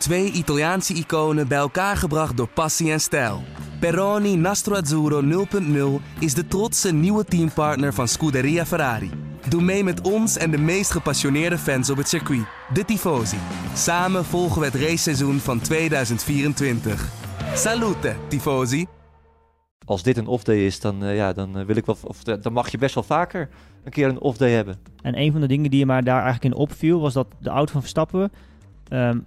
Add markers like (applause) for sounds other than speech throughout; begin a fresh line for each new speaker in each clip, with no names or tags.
Twee Italiaanse iconen bij elkaar gebracht door passie en stijl. Peroni Nastro Azzurro 0.0 is de trotse nieuwe teampartner van Scuderia Ferrari. Doe mee met ons en de meest gepassioneerde fans op het circuit, de Tifosi. Samen volgen we het raceseizoen van 2024. Salute, Tifosi!
Als dit een off-day is, dan, uh, ja, dan, wil ik wel, of, dan mag je best wel vaker een keer een off-day hebben.
En een van de dingen die je maar daar eigenlijk in opviel, was dat de auto van Verstappen um,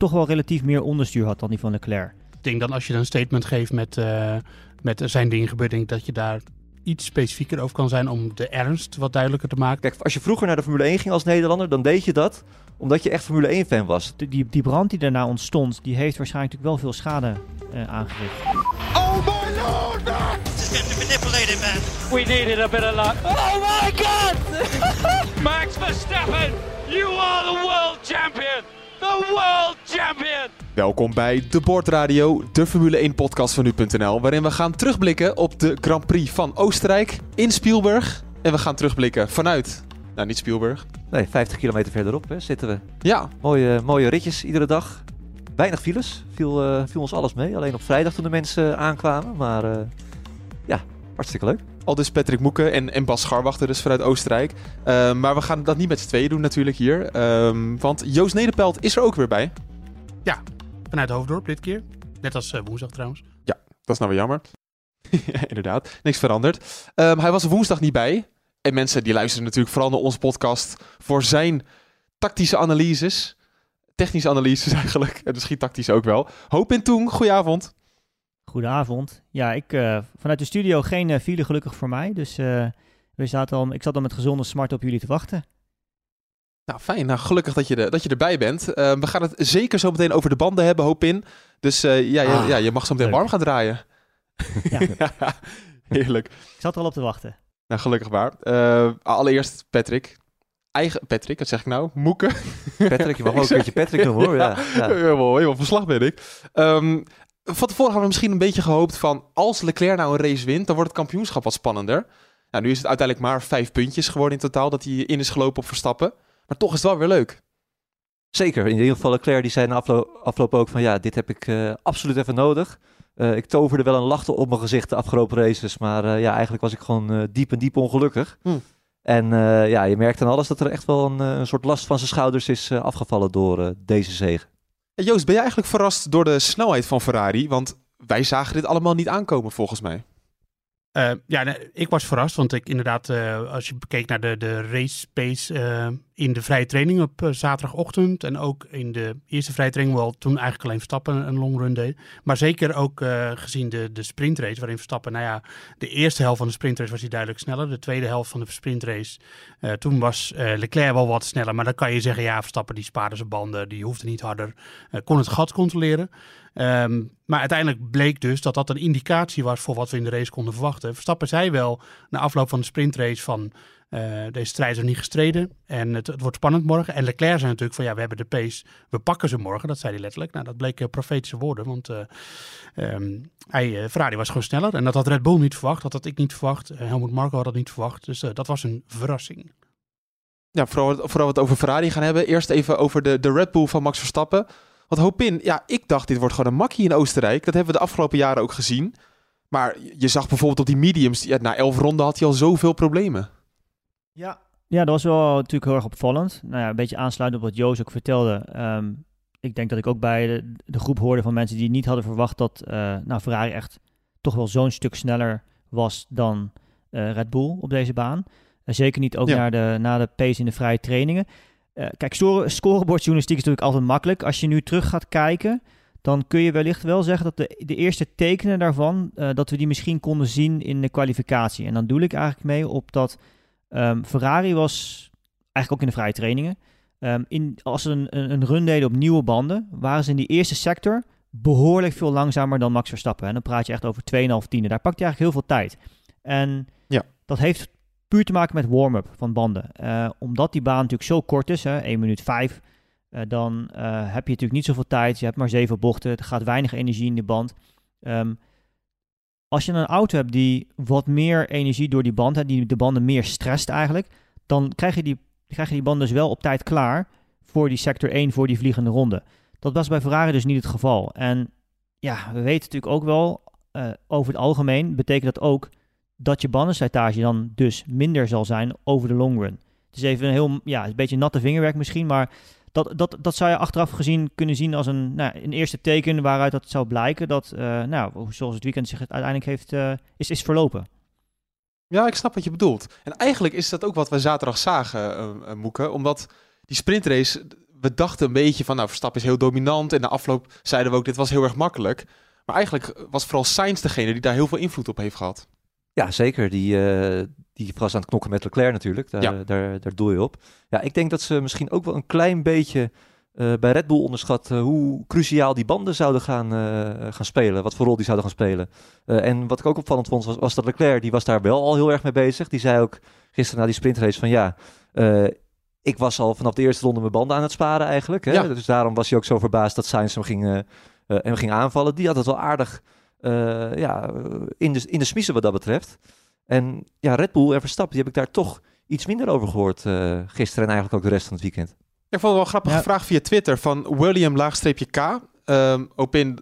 toch wel relatief meer onderstuur had dan die van Leclerc.
Ik denk dan als je dan een statement geeft met, uh, met zijn ding gebeurt, denk dat je daar iets specifieker over kan zijn om de ernst wat duidelijker te maken.
Kijk, als je vroeger naar de Formule 1 ging als Nederlander, dan deed je dat omdat je echt Formule 1 fan was.
die, die brand die daarna ontstond, die heeft waarschijnlijk natuurlijk wel veel schade uh, aangericht.
Oh my lord! This is getting manipulated, man.
We needed a bit of luck.
Oh my god! (laughs)
Max Verstappen, you are the world champion! The world champion!
Welkom bij De Bordradio, de Formule 1 podcast van nu.nl, waarin we gaan terugblikken op de Grand Prix van Oostenrijk in Spielberg. En we gaan terugblikken vanuit, nou niet Spielberg.
Nee, 50 kilometer verderop hè, zitten we.
Ja.
Mooie, mooie ritjes iedere dag. Weinig files, viel, uh, viel ons alles mee. Alleen op vrijdag toen de mensen aankwamen, maar uh, ja, hartstikke leuk.
Al dus Patrick Moeken en, en Bas Scharwachter dus vanuit Oostenrijk. Uh, maar we gaan dat niet met z'n tweeën doen natuurlijk hier. Um, want Joost Nederpelt is er ook weer bij.
Ja, vanuit Hoofddorp dit keer. Net als uh, woensdag trouwens.
Ja, dat is nou weer jammer. (laughs) Inderdaad, niks veranderd. Um, hij was er woensdag niet bij. En mensen die luisteren natuurlijk vooral naar onze podcast voor zijn tactische analyses. Technische analyses (laughs) eigenlijk. En misschien tactisch ook wel. Hoop in Toen, goedenavond.
Goedenavond. Ja, ik, uh, vanuit de studio geen uh, file gelukkig voor mij. Dus uh, we zaten al, ik zat al met gezonde smart op jullie te wachten.
Nou, fijn. Nou, gelukkig dat je, de, dat je erbij bent. we gaan het zeker zo meteen over de banden hebben, hoop in. Dus ja, ah, ja, ja, je mag zo meteen leuk. warm gaan draaien. Ja. (laughs) ja. heerlijk.
Ik zat er al op te wachten.
Nou, gelukkig waar. allereerst, Patrick. Eigen Patrick, wat zeg ik nou? Moeken.
Patrick, je mag ook (laughs) een beetje Patrick noemen hoor. (laughs) Ja,
ja. ja. Helemaal, helemaal verslag ben ik. Um, van tevoren hadden we misschien een beetje gehoopt van... als Leclerc nou een race wint, dan wordt het kampioenschap wat spannender. Nou, nu is het uiteindelijk maar vijf puntjes geworden in totaal... dat hij in is gelopen op Verstappen. Maar toch is het wel weer leuk.
Zeker. In ieder geval Leclerc die zei na afloop, afloop ook van... ja, dit heb ik uh, absoluut even nodig. Uh, ik toverde wel een lachte op mijn gezicht de afgelopen races... maar uh, ja, eigenlijk was ik gewoon diep en diep ongelukkig. Hm. En ja, je merkt aan alles dat er echt wel een, een soort last van zijn schouders is afgevallen door deze zege.
Joost, ben je eigenlijk verrast door de snelheid van Ferrari? Want wij zagen dit allemaal niet aankomen volgens mij.
Uh, ja, ik was verrast, want ik inderdaad, uh, als je keek naar de, de race pace uh, in de vrije training op zaterdagochtend en ook in de eerste vrije training, wel toen eigenlijk alleen Verstappen een long run deed. Maar zeker ook gezien de, de sprintrace, waarin Verstappen, nou ja, de eerste helft van de sprintrace was hij duidelijk sneller. De tweede helft van de sprintrace, toen was Leclerc wel wat sneller. Maar dan kan je zeggen, ja, Verstappen die spaarde zijn banden, die hoefde niet harder, kon het gat controleren. Um, maar uiteindelijk bleek dus dat dat een indicatie was voor wat we in de race konden verwachten. Verstappen zei wel na afloop van de sprintrace van uh, deze strijd is niet gestreden en het, het, wordt spannend morgen. En Leclerc zei natuurlijk van ja, we hebben de pace, we pakken ze morgen. Dat zei hij letterlijk. Nou, dat bleek uh, profetische woorden, want uh, hij, Ferrari was gewoon sneller. En dat had Red Bull niet verwacht, dat had ik niet verwacht. Helmut Marko had dat niet verwacht. Dus dat was een verrassing.
Ja, vooral, vooral het over Ferrari gaan hebben. Eerst even over de, de Red Bull van Max Verstappen. Want Hopin, ja, ik dacht dit wordt gewoon een makkie in Oostenrijk. Dat hebben we de afgelopen jaren ook gezien. Maar je zag bijvoorbeeld op die mediums, ja, na elf ronden had hij al zoveel problemen.
Ja, ja, dat was wel natuurlijk heel erg opvallend. Nou ja, een beetje aansluitend op wat Joost ook vertelde. Um, ik denk dat ik ook bij de, de, groep hoorde van mensen die niet hadden verwacht dat uh, nou, Ferrari echt toch wel zo'n stuk sneller was dan uh, Red Bull op deze baan. Uh, zeker niet ook ja. naar, de, naar de pace in de vrije trainingen. Kijk, scorebordjournalistiek is natuurlijk altijd makkelijk. Als je nu terug gaat kijken, dan kun je wellicht wel zeggen dat de, de eerste tekenen daarvan, dat we die misschien konden zien in de kwalificatie. En dan doe ik eigenlijk mee op dat um, Ferrari was, eigenlijk ook in de vrije trainingen, um, in, als ze een, een, een, run deden op nieuwe banden, waren ze in die eerste sector behoorlijk veel langzamer dan Max Verstappen. En dan praat je echt over 2,5 tiende. Daar pakt hij eigenlijk heel veel tijd. En ja. dat heeft puur te maken met warm-up van banden. Uh, omdat die baan natuurlijk zo kort is, hè, 1 minuut 5, uh, dan uh, heb je natuurlijk niet zoveel tijd. Je hebt maar 7 bochten, er gaat weinig energie in de band. Um, als je een auto hebt die wat meer energie door die band die de banden meer stresst eigenlijk, dan krijg je die, krijg je die banden dus wel op tijd klaar voor die sector 1, voor die vliegende ronde. Dat was bij Ferrari dus niet het geval. En ja, we weten natuurlijk ook wel, uh, over het algemeen betekent dat ook dat je bandenslijtage dan dus minder zal zijn over de long run. Het is even een heel, ja, een beetje natte vingerwerk misschien, maar dat, dat, dat zou je achteraf gezien kunnen zien als een, nou, een eerste teken waaruit dat zou blijken dat, uh, nou, zoals het weekend zich uiteindelijk heeft, uh, is, is verlopen.
Ja, ik snap wat je bedoelt. En eigenlijk is dat ook wat we zaterdag zagen, uh, omdat die sprintrace, we dachten een beetje van, nou, Verstappen is heel dominant. En na afloop zeiden we ook, dit was heel erg makkelijk. Maar eigenlijk was vooral Sainz degene die daar heel veel invloed op heeft gehad.
Ja, zeker. Die, uh, die was aan het knokken met Leclerc natuurlijk. Daar, ja. daar, daar doe je op. Ja, ik denk dat ze misschien ook wel een klein beetje uh, bij Red Bull onderschat uh, hoe cruciaal die banden zouden gaan, gaan spelen. Wat voor rol die zouden gaan spelen. en wat ik ook opvallend vond, was, was dat Leclerc, die was daar wel al heel erg mee bezig. Die zei ook gisteren na die sprintrace van ja, ik was al vanaf de eerste ronde mijn banden aan het sparen eigenlijk. Hè? Ja. Dus daarom was hij ook zo verbaasd dat Sainz hem ging, hem ging aanvallen. Die had het wel aardig uh, ja, in, de, in de smiezen wat dat betreft. En ja, Red Bull en Verstappen, die heb ik daar toch iets minder over gehoord uh, gisteren en eigenlijk ook de rest van het weekend.
Ik vond het wel een grappige ja. vraag via Twitter van William-K. Um, Opin,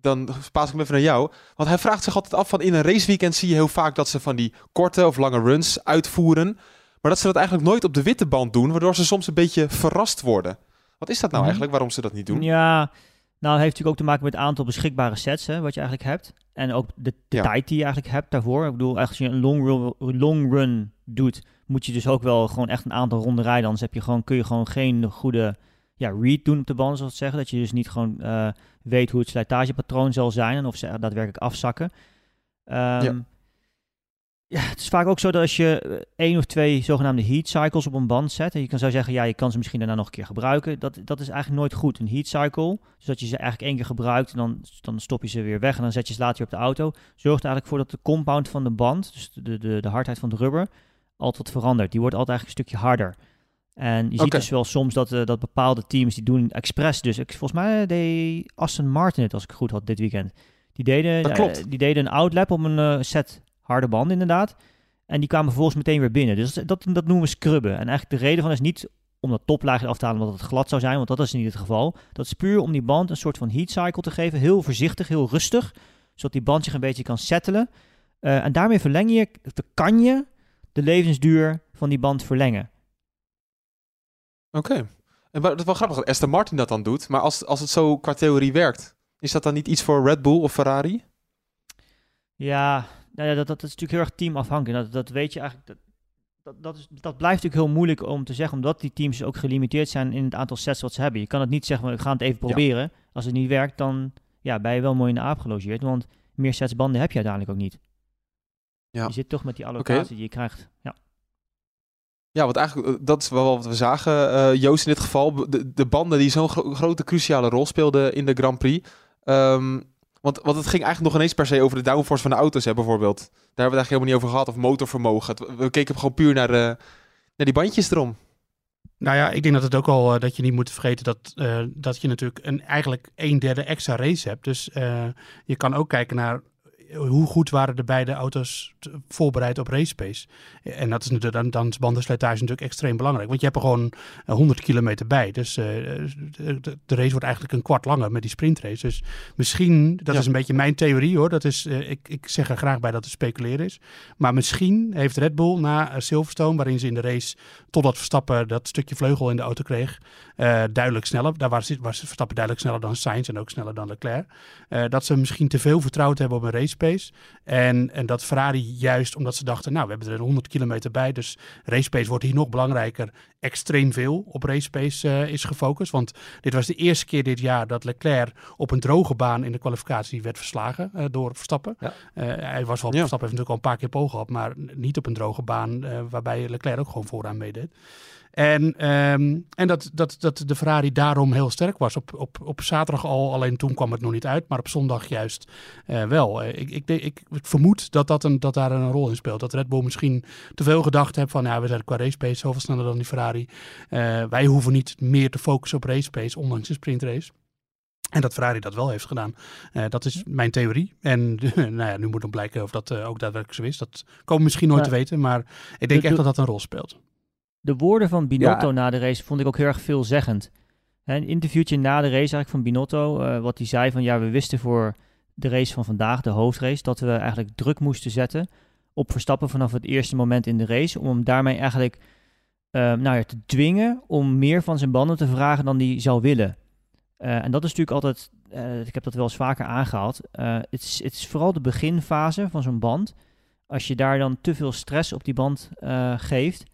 dan paas ik hem even naar jou. Want hij vraagt zich altijd af van in een raceweekend zie je heel vaak dat ze van die korte of lange runs uitvoeren. Maar dat ze dat eigenlijk nooit op de witte band doen, waardoor ze soms een beetje verrast worden. Wat is dat nou eigenlijk, waarom ze dat niet doen?
Ja, nou, heeft natuurlijk ook te maken met het aantal beschikbare sets, hè, wat je eigenlijk hebt. En ook de, de ja. tijd die je eigenlijk hebt daarvoor. Ik bedoel, als je een long run, long run doet, moet je dus ook wel gewoon echt een aantal ronden rijden. Anders heb je gewoon, kun je gewoon geen goede ja, read doen op de banden, zoals zeggen. Dat je dus niet gewoon uh, weet hoe het slijtagepatroon zal zijn en of ze daadwerkelijk afzakken. Um, ja. Ja, het is vaak ook zo dat als je eh, één of twee zogenaamde heat cycles op een band zet, en je kan zo zeggen, ja, je kan ze misschien daarna nog een keer gebruiken. Dat, dat is eigenlijk nooit goed. Een heat cycle, dus dat je ze eigenlijk één keer gebruikt en dan, dan stop je ze weer weg en dan zet je ze later weer op de auto. Zorgt er eigenlijk voor dat de compound van de band, dus de, de, de hardheid van het rubber, altijd verandert. Die wordt altijd eigenlijk een stukje harder. En je okay. ziet dus wel soms dat, uh, dat bepaalde teams die doen expres. Dus ik, volgens mij deed Aston Martin het, als ik goed had, dit weekend. Die deden, uh, die deden een outlap op een uh, set harde band inderdaad. En die kwamen vervolgens meteen weer binnen. Dus dat, dat noemen we scrubben. En eigenlijk de reden van is niet om dat toplaagje af te halen omdat het glad zou zijn, want dat is niet het geval. Dat is puur om die band een soort van heat cycle te geven. Heel voorzichtig, heel rustig. Zodat die band zich een beetje kan settelen. Uh, en daarmee verleng je, kan je de levensduur van die band verlengen.
Oké. Okay. En dat is wel grappig dat Aston Martin dat dan doet. Maar als, als het zo qua theorie werkt, is dat dan niet iets voor Red Bull of Ferrari?
Ja, nou ja, dat, dat is natuurlijk heel erg teamafhankelijk. Dat, dat weet je eigenlijk. Dat, dat, dat, is, dat blijft natuurlijk heel moeilijk om te zeggen, omdat die teams ook gelimiteerd zijn in het aantal sets wat ze hebben. Je kan het niet zeggen, we gaan het even proberen. Ja. Als het niet werkt, dan ja, ben je wel mooi in de aap gelogeerd. Want meer sets banden heb je uiteindelijk ook niet. Ja. Je zit toch met die allocatie okay. die je krijgt. Ja.
Ja, want eigenlijk, dat is wel wat we zagen, uh, Joost in dit geval. De, de banden die zo'n gro grote cruciale rol speelden in de Grand Prix. Um, want, want het ging eigenlijk nog ineens per se over de downforce van de auto's, hè, bijvoorbeeld. Daar hebben we het eigenlijk helemaal niet over gehad, of motorvermogen. We keken gewoon puur naar, de, naar die bandjes erom.
Nou ja, ik denk dat het ook al uh, dat je niet moet vergeten dat, uh, dat je natuurlijk een, eigenlijk een derde extra race hebt. Dus je kan ook kijken naar hoe goed waren de beide auto's voorbereid op race pace? En dat is natuurlijk, dan, dan is bandenslijtage natuurlijk extreem belangrijk. Want je hebt er gewoon 100 kilometer bij. Dus uh, de, de, race wordt eigenlijk een kwart langer met die sprintrace. Dus misschien, dat ja. is een beetje mijn theorie hoor. Dat is, uh, ik, ik zeg er graag bij dat het speculeren is. Maar misschien heeft Red Bull na Silverstone, waarin ze in de race totdat Verstappen dat stukje vleugel in de auto kreeg, uh, duidelijk sneller. Daar was, was Verstappen duidelijk sneller dan Sainz en ook sneller dan Leclerc. dat ze misschien te veel vertrouwd hebben op een race En, en dat Ferrari juist omdat ze dachten, nou, we hebben er 100 kilometer bij, dus race pace wordt hier nog belangrijker, extreem veel op race pace uh, is gefocust. Want dit was de eerste keer dit jaar dat Leclerc op een droge baan in de kwalificatie werd verslagen uh, door Verstappen. Ja. Uh, hij was wel, ja. Verstappen heeft natuurlijk al een paar keer poog gehad, maar niet op een droge baan waarbij Leclerc ook gewoon vooraan meedeed. En, um, en dat, dat, dat de Ferrari daarom heel sterk was. Op, op, op zaterdag al, alleen toen kwam het nog niet uit, maar op zondag juist uh, wel. Uh, ik, ik, ik, ik, vermoed dat, dat, een, dat daar een rol in speelt. Dat Red Bull misschien te veel gedacht heeft van, ja, we zijn qua race pace zoveel sneller dan die Ferrari. Uh, wij hoeven niet meer te focussen op race pace, ondanks de sprintrace. En dat Ferrari dat wel heeft gedaan. Uh, dat is mijn theorie. En (laughs) nou ja, nu moet dan blijken of dat uh, ook daadwerkelijk zo is. Dat komen we misschien nooit ja. te weten. Maar ik denk de, echt dat dat een rol speelt
de woorden van Binotto ja. na de race vond ik ook heel erg veelzeggend. Een interviewtje na de race eigenlijk van Binotto, eh, wat hij zei van ja, we wisten voor de race van vandaag, de hoofdrace, dat we eigenlijk druk moesten zetten op Verstappen vanaf het eerste moment in de race, om hem daarmee eigenlijk eh, nou ja, te dwingen om meer van zijn banden te vragen dan hij zou willen. Eh, en dat is natuurlijk altijd, ik heb dat wel eens vaker aangehaald, eh, het is, het is vooral de beginfase van zo'n band. Als je daar dan te veel stress op die band geeft,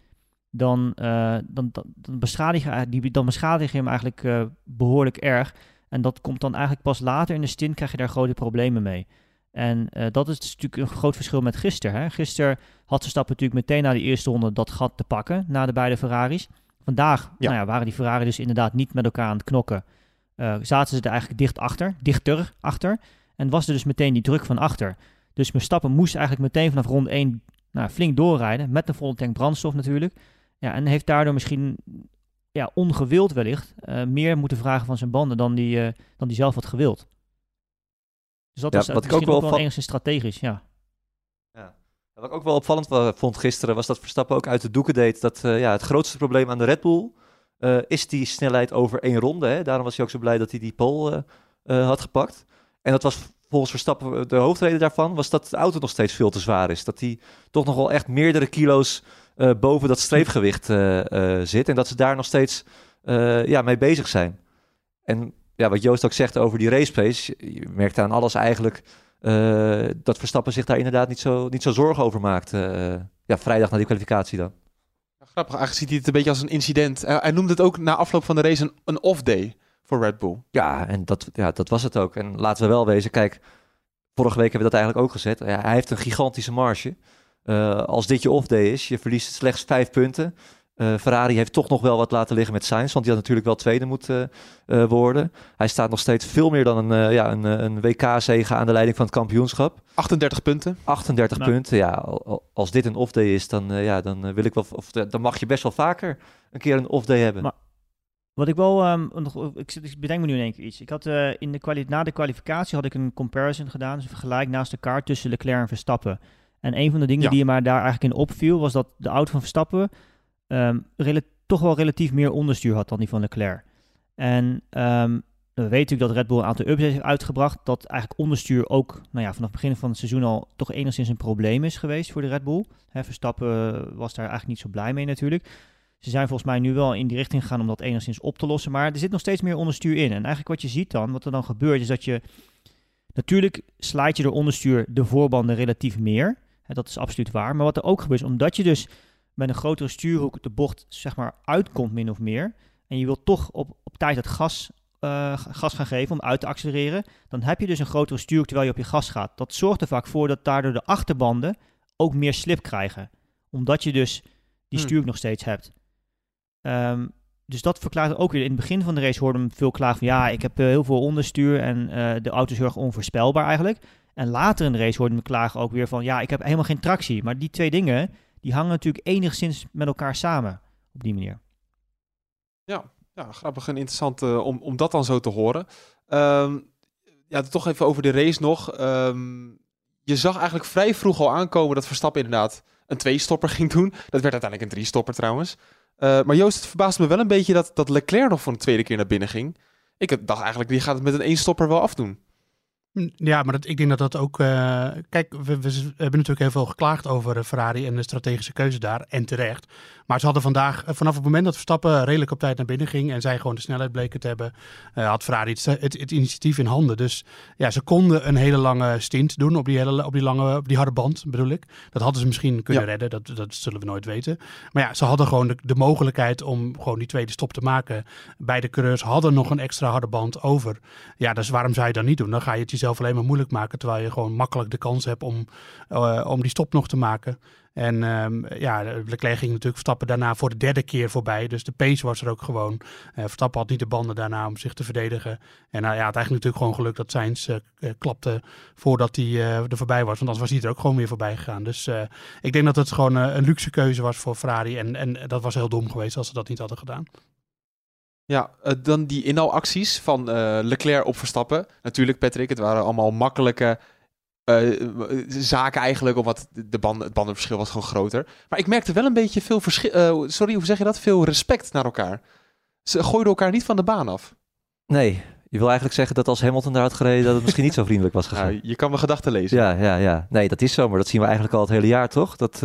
dan, eh, dan, dan, dan, beschadig je, die, dan beschadig je hem eigenlijk eh, behoorlijk erg. En dat komt dan eigenlijk pas later in de stint, krijg je daar grote problemen mee. En eh, dat is dus natuurlijk een groot verschil met gisteren. Hè? Gisteren had Verstappen natuurlijk meteen na de eerste ronde dat gat te pakken, na de beide Ferraris. Vandaag
Ja.
Nou ja, waren die Ferrari dus inderdaad niet met elkaar aan het knokken. Zaten ze er eigenlijk dicht achter, dichter achter. En was er dus meteen die druk van achter. Dus Verstappen moest eigenlijk meteen vanaf ronde 1 nou, flink doorrijden, met een volle tank brandstof natuurlijk. Ja, en heeft daardoor misschien ja, ongewild wellicht eh, meer moeten vragen van zijn banden dan die, eh, dan die zelf had gewild. Dus dat
Ja,
is eh,
wat ik ook
ook
wel
wel,
va-
enigszins strategisch, ja.
Wat ik ook wel opvallend vond gisteren was dat Verstappen ook uit de doeken deed dat ja, het grootste probleem aan de Red Bull is die snelheid over één ronde. Hè? Daarom was hij ook zo blij dat hij die pole had gepakt. En dat was volgens Verstappen de hoofdreden daarvan, was dat de auto nog steeds veel te zwaar is. Dat hij toch nog wel echt meerdere kilo's eh, boven dat streefgewicht eh, eh, zit. En dat ze daar nog steeds ja, mee bezig zijn. En ja, wat Joost ook zegt over die race pace, je merkt aan alles eigenlijk dat Verstappen zich daar inderdaad niet zo, niet zo zorgen over maakt. ja, vrijdag na die kwalificatie dan.
Grappig, eigenlijk ziet hij het een beetje als een incident. Hij noemde het ook na afloop van de race een, een off-day voor Red Bull.
Ja, en dat, ja, dat was het ook. En laten we wel wezen, kijk, vorige week hebben we dat eigenlijk ook gezet. Ja, hij heeft een gigantische marge. Eh, als dit je off-day is, je verliest slechts vijf punten. Eh, Ferrari heeft toch nog wel wat laten liggen met Sainz, want die had natuurlijk wel tweede moeten eh, worden. Hij staat nog steeds veel meer dan een, ja, een, een WK-zege aan de leiding van het kampioenschap.
38 punten.
38
Nou.
punten, ja. al- al- Als dit een off-day is, dan, ja, dan wil ik wel, of dan mag je best wel vaker een keer een off-day hebben.
Maar- Wat ik wel, ehm, nog, ik, bedenk me nu in één keer iets. Ik had eh, in de kwali na de kwalificatie had ik een comparison gedaan, dus een vergelijk naast elkaar tussen Leclerc en Verstappen. En een van de dingen
Ja.
die je maar daar eigenlijk in opviel, was dat de auto van Verstappen ehm, toch wel relatief meer onderstuur had dan die van Leclerc. En ehm, we weten natuurlijk dat Red Bull een aantal updates heeft uitgebracht, dat eigenlijk onderstuur ook, nou ja, vanaf het begin van het seizoen al toch enigszins een probleem is geweest voor de Red Bull. Hè, Verstappen was daar eigenlijk niet zo blij mee natuurlijk. Ze zijn volgens mij nu wel in die richting gegaan om dat enigszins op te lossen. Maar er zit nog steeds meer onderstuur in. En eigenlijk wat je ziet dan, wat er dan gebeurt, is dat je... Natuurlijk slaat je door onderstuur de voorbanden relatief meer. Dat is absoluut waar. Maar wat er ook gebeurt, is omdat je dus met een grotere stuurhoek de bocht zeg maar uitkomt min of meer... en je wilt toch op, op tijd het gas, eh, gas gaan geven om uit te accelereren... dan heb je dus een grotere stuurhoek terwijl je op je gas gaat. Dat zorgt er vaak voor dat daardoor de achterbanden ook meer slip krijgen. Omdat je dus die
Hmm.
stuurhoek nog steeds hebt. Ehm, dus dat verklaart ook weer. In het begin van de race hoorde hem veel klagen van ja, ik heb eh, heel veel onderstuur en eh, de auto is heel erg onvoorspelbaar eigenlijk. En later in de race hoorde hem klagen ook weer van ja, ik heb helemaal geen tractie. Maar die twee dingen, die hangen natuurlijk enigszins met elkaar samen op die manier.
Ja, grappig en interessant eh, om, om dat dan zo te horen. Ehm, ja, toch even over de race nog. Ehm, je zag eigenlijk vrij vroeg al aankomen dat Verstappen inderdaad een twee-stopper (laughs) ging doen. Dat werd uiteindelijk een drie-stopper trouwens. Eh, maar Joost, het verbaasde me wel een beetje dat, dat Leclerc nog voor een tweede keer naar binnen ging. Ik dacht eigenlijk, die gaat het met een één-stopper wel afdoen.
Ja, maar dat, ik denk dat dat ook. eh, kijk, we, we hebben natuurlijk heel veel geklaagd over eh, Ferrari en de strategische keuze daar. En terecht. Maar ze hadden vandaag, eh, vanaf het moment dat Verstappen redelijk op tijd naar binnen ging. en zij gewoon de snelheid bleken te hebben. had Ferrari het, het, het initiatief in handen. Dus ja, ze konden een hele lange stint doen op die, hele, op die, lange, op die harde band, bedoel ik. Dat hadden ze misschien kunnen
Ja.
redden, dat, dat zullen we nooit weten. Maar ja, ze hadden gewoon de, de mogelijkheid om gewoon die tweede stop te maken. Beide coureurs hadden nog een extra harde band over. Ja, dus waarom zou je dat niet doen? Dan ga je het jezelf alleen maar moeilijk maken, terwijl je gewoon makkelijk de kans hebt om, eh, om die stop nog te maken. En ehm, ja, Leclerc ging natuurlijk Verstappen daarna voor de derde keer voorbij. Dus de pace was er ook gewoon. Eh Verstappen had niet de banden daarna om zich te verdedigen. En nou ja, het eigenlijk natuurlijk gewoon geluk dat Sainz eh, klapte voordat hij er voorbij was. Want anders was hij er ook gewoon weer voorbij gegaan. Dus ik denk dat het gewoon een luxe keuze was voor Ferrari. En, en dat was heel dom geweest als ze dat niet hadden gedaan.
Ja, eh, dan die inhaalacties van eh, Leclerc op Verstappen. Natuurlijk, Patrick, het waren allemaal makkelijke eh, zaken eigenlijk, omdat de banden, het bandenverschil was gewoon groter. Maar ik merkte wel een beetje veel verschil. sorry, hoe zeg je dat? Veel respect naar elkaar. Ze gooiden elkaar niet van de baan af.
Nee, je wil eigenlijk zeggen dat als Hamilton daar had gereden, dat het misschien niet zo vriendelijk was gegaan.
Nou, je kan mijn gedachten lezen.
Ja, ja, ja. Nee, dat is zo, maar dat zien we eigenlijk al het hele jaar, toch? Dat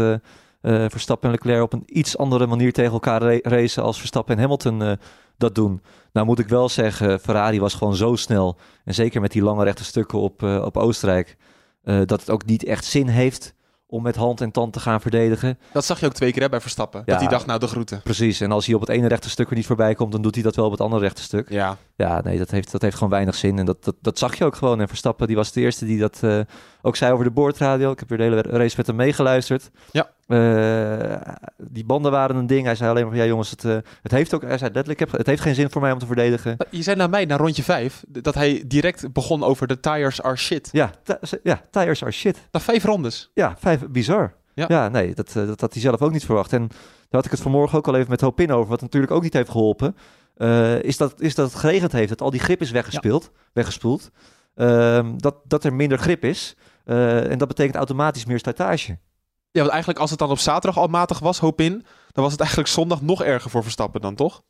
Verstappen en Leclerc op een iets andere manier tegen elkaar ra- racen als Verstappen en Hamilton dat doen. Nou moet ik wel zeggen, Ferrari was gewoon zo snel. En zeker met die lange rechte stukken op, eh, op Oostenrijk. eh, dat het ook niet echt zin heeft om met hand en tand te gaan verdedigen.
Dat zag je ook twee keer hè, bij Verstappen.
Ja.
Dat hij dacht, nou de groeten.
Precies, en als hij op het ene rechte stuk er niet voorbij komt, dan doet hij dat wel op het andere rechte stuk.
Ja,
Ja, nee, dat heeft, dat heeft gewoon weinig zin. En dat, dat, dat zag je ook gewoon. En Verstappen die was de eerste die dat eh, ook zei over de boordradio. Ik heb weer de hele race met hem meegeluisterd.
Ja.
Eh, die banden waren een ding. Hij zei alleen maar van, ja jongens, het, eh, het heeft ook... Hij zei letterlijk, heb, het heeft geen zin voor mij om te verdedigen.
je zei naar mij, na rondje vijf, dat hij direct begon over de tires are shit.
Ja, ja, tires are shit.
Na vijf rondes.
Ja, vijf, bizar.
Ja.
Ja, nee, dat, eh, dat had hij zelf ook niet verwacht. En daar had ik het vanmorgen ook al even met Hopin over, wat natuurlijk ook niet heeft geholpen. eh, is, dat, is dat het geregend heeft, dat al die grip is weggespeeld, weggespoeld. Ehm, dat, dat er minder grip is. Eh, en dat betekent automatisch meer slijtage.
Ja, want eigenlijk als het dan op zaterdag al matig was, hoop in, dan was het eigenlijk zondag nog erger voor Verstappen dan, toch?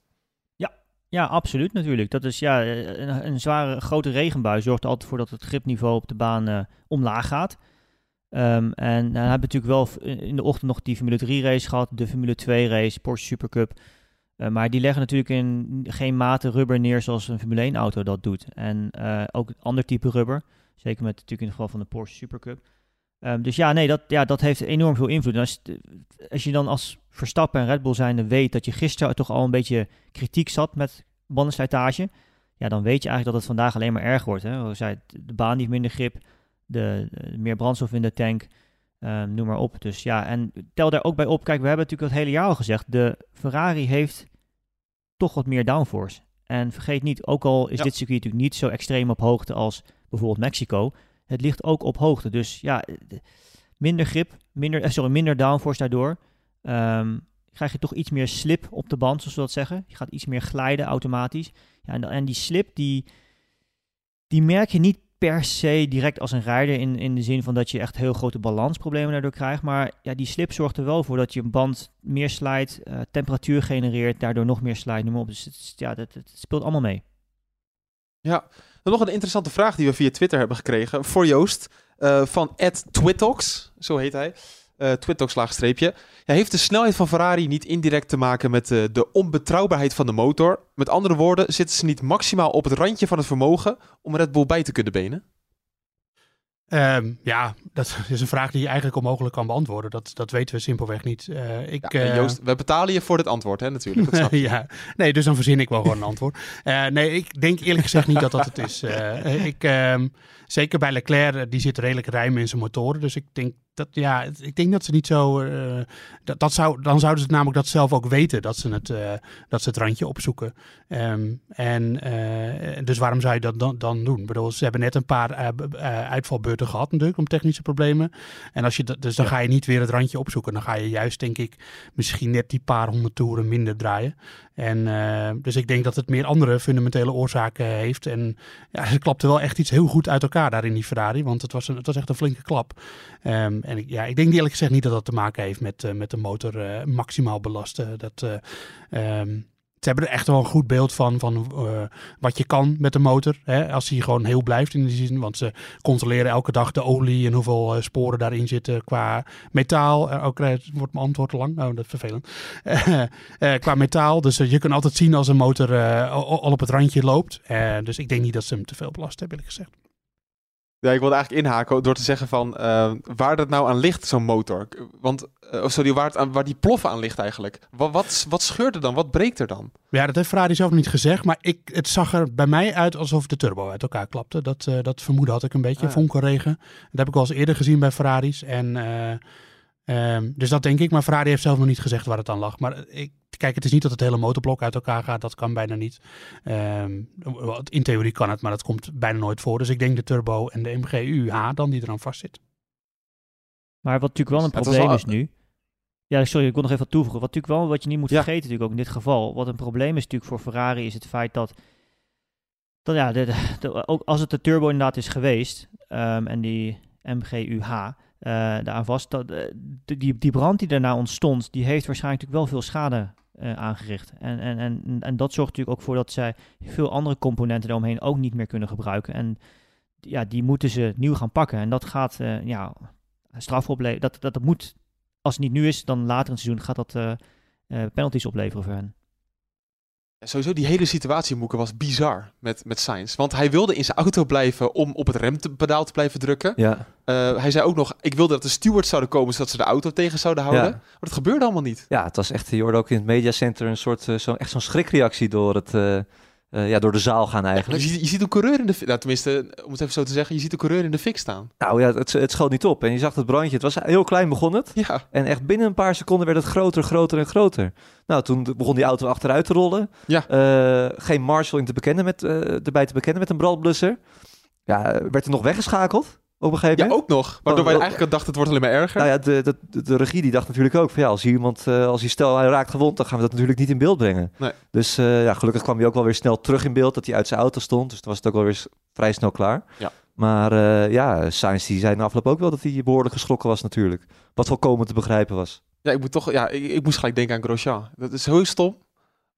Ja, absoluut natuurlijk. Dat is ja, een, een zware grote regenbui zorgt altijd voor dat het gripniveau op de baan eh, omlaag gaat. Ehm, en dan hebben we natuurlijk wel v- in de ochtend nog die Formule 3 race gehad, de Formule 2 race, Porsche Supercup. Eh, maar die leggen natuurlijk in geen mate rubber neer zoals een Formule 1 auto dat doet. En eh, ook ander type rubber. Zeker met natuurlijk in het geval van de Porsche Supercup. Ehm, dus ja, nee, dat, ja, dat heeft enorm veel invloed. En als, als je dan als Verstappen en Red Bull zijnde weet dat je gisteren toch al een beetje kritiek zat met bandenslijtage, ja, dan weet je eigenlijk dat het vandaag alleen maar erger wordt. Hè? Zei, de baan heeft minder grip, de, de- meer brandstof in de tank, ehm, noem maar op. Dus ja, en tel daar ook bij op, kijk, we hebben natuurlijk het hele jaar al gezegd, de Ferrari heeft toch wat meer downforce. En vergeet niet, ook al is
Ja.
dit circuit natuurlijk niet zo extreem op hoogte als bijvoorbeeld Mexico, het ligt ook op hoogte. Dus ja, eh, de- minder grip, minder, eh, sorry, minder downforce daardoor. Ehm, krijg je toch iets meer slip op de band, zoals we dat zeggen. Je gaat iets meer glijden automatisch. Ja, en, en die slip, die, die merk je niet per se direct als een rijder in, in de zin van dat je echt heel grote balansproblemen daardoor krijgt. Maar ja, die slip zorgt er wel voor dat je band meer slijt, eh, temperatuur genereert, daardoor nog meer slijt, noem op. Dus het, ja, dat, het speelt allemaal mee.
Dan nog een interessante vraag die we via Twitter hebben gekregen voor Joost. eh, van Twittox, zo heet hij. eh Twittox laagstreepje. Heeft de snelheid van Ferrari niet indirect te maken met eh, de onbetrouwbaarheid van de motor? Met andere woorden, zitten ze niet maximaal op het randje van het vermogen om Red Bull bij te kunnen benen?
Ehm, ja, dat (laughs) is een vraag die je eigenlijk onmogelijk kan beantwoorden. Dat, dat weten we simpelweg niet. Eh, ik,
Ja,
eh,
Joost, we betalen je voor dit antwoord, hè, natuurlijk. Dat snap (laughs) je.
ja, nee, dus dan verzin ik wel gewoon een antwoord. Eh, nee, ik denk eerlijk gezegd niet dat dat het is. Ik, ehm, zeker bij Leclerc, die zit redelijk rijm in zijn motoren. Dus ik denk dat, ja, ik denk dat ze niet zo. eh, dat, dat zou, dan zouden ze namelijk dat zelf ook weten, dat ze het, eh, dat ze het randje opzoeken. Ehm, en eh, dus waarom zou je dat dan, dan doen? Ik bedoel, ze hebben net een paar uitvalbeurten gehad natuurlijk om technische problemen. En als je dat, dus dan ga je niet weer het randje opzoeken. Dan ga je juist, denk ik, misschien net die paar honderd toeren minder draaien. En eh, dus ik denk dat het meer andere fundamentele oorzaken heeft. En ja, ze klapte wel echt iets heel goed uit elkaar daar in die Ferrari. Want het was, een, het was echt een flinke klap. Ehm, en ik, ja, ik denk eerlijk gezegd niet dat dat te maken heeft met, eh, met de motor eh, maximaal belasten. Dat, eh, ehm, ze hebben er echt wel een goed beeld van, van eh, wat je kan met de motor. Hè, als hij gewoon heel blijft in die zin. Want ze controleren elke dag de olie en hoeveel eh, sporen daarin zitten qua metaal. Eh, ook, wordt mijn antwoord lang. Oh, dat is vervelend. (laughs) Qua metaal. Dus je kunt altijd zien als een motor al, op het randje loopt. Dus ik denk niet dat ze hem te veel belast hebben, eerlijk gezegd.
Ja, ik wilde eigenlijk inhaken door te zeggen van eh, waar dat nou aan ligt, zo'n motor. Want, of sorry, waar, het aan, waar die ploffen aan ligt eigenlijk. Wat, wat, wat scheurt er dan? Wat breekt er dan?
Ja, dat heeft Ferrari zelf niet gezegd. Maar ik, het zag er bij mij uit alsof de turbo uit elkaar klapte. Dat, eh, dat vermoeden had ik een beetje.
Ah.
Dat heb ik al eens eerder gezien bij Ferraris. En, eh, ehm, dus dat denk ik. Maar Ferrari heeft zelf nog niet gezegd waar het aan lag. Maar eh, ik, kijk, het is niet dat het hele motorblok uit elkaar gaat. Dat kan bijna niet. Ehm, in theorie kan het, maar dat komt bijna nooit voor. Dus ik denk de turbo en de MGU-H dan die eraan vastzit.
Maar wat natuurlijk wel een probleem is nu. Ja, sorry, ik wil nog even wat toevoegen. Wat natuurlijk wel, wat je niet moet
Ja.
vergeten, natuurlijk ook in dit geval. Wat een probleem is natuurlijk voor Ferrari, is het feit dat. dat ja, de, de- de- ook als het de turbo inderdaad is geweest. ehm, en die MGUH daaraan vast. Dat, eh, die, die brand die daarna ontstond, die heeft waarschijnlijk natuurlijk wel veel schade eh, aangericht. En, en, en, en dat zorgt natuurlijk ook voor dat zij veel andere componenten daaromheen ook niet meer kunnen gebruiken. En ja, die moeten ze nieuw gaan pakken. En dat gaat eh, ja, straf opleveren. Dat, dat, dat moet, als het niet nu is, dan later in het seizoen gaat dat eh, eh, penalties opleveren voor hen.
Sowieso, die hele situatie, Moeke, was bizar met, met Sainz. Want hij wilde in zijn auto blijven om op het rempedaal te blijven drukken.
Ja,
Eh, hij zei ook nog, ik wilde dat de stewards zouden komen zodat ze de auto tegen zouden houden.
Ja.
Maar dat gebeurde allemaal niet.
ja het was echt, je hoorde ook in het mediacenter een soort, eh, zo, echt zo'n schrikreactie door, het, eh, eh, ja, door de zaal gaan eigenlijk.
Je, ziet- je ziet een coureur in de... fi- Nou, tenminste, om het even zo te zeggen, je ziet een coureur in de fik staan.
Nou ja, het, het schoot niet op. En je zag het brandje, het was heel klein begon het.
Ja,
En echt binnen een paar seconden werd het groter, groter en groter. Nou, toen begon die auto achteruit te rollen.
Ja.
Eh, geen Marshall in te bekennen met, eh, erbij te bekennen met een brandblusser. Ja, werd er nog weggeschakeld op een gegeven
ja
moment.
ook nog. Waardoor wij
Oh,
eigenlijk dachten, het wordt alleen maar erger.
Nou ja, de, de, de, regie die dacht natuurlijk ook van ja, als hier iemand, eh, als hij stel hij raakt gewond, dan gaan we dat natuurlijk niet in beeld brengen.
Nee.
Dus eh, ja, gelukkig kwam hij ook wel weer snel terug in beeld dat hij uit zijn auto stond. Dus toen was het ook wel weer vrij snel klaar.
Ja.
Maar eh, ja, Sainz die zei na afloop ook wel dat hij behoorlijk geschrokken was natuurlijk. Wat volkomen te begrijpen was.
Ja, ik moet toch... Ja, ik, ik moest gelijk denken aan Grosjean. Dat is heel stom.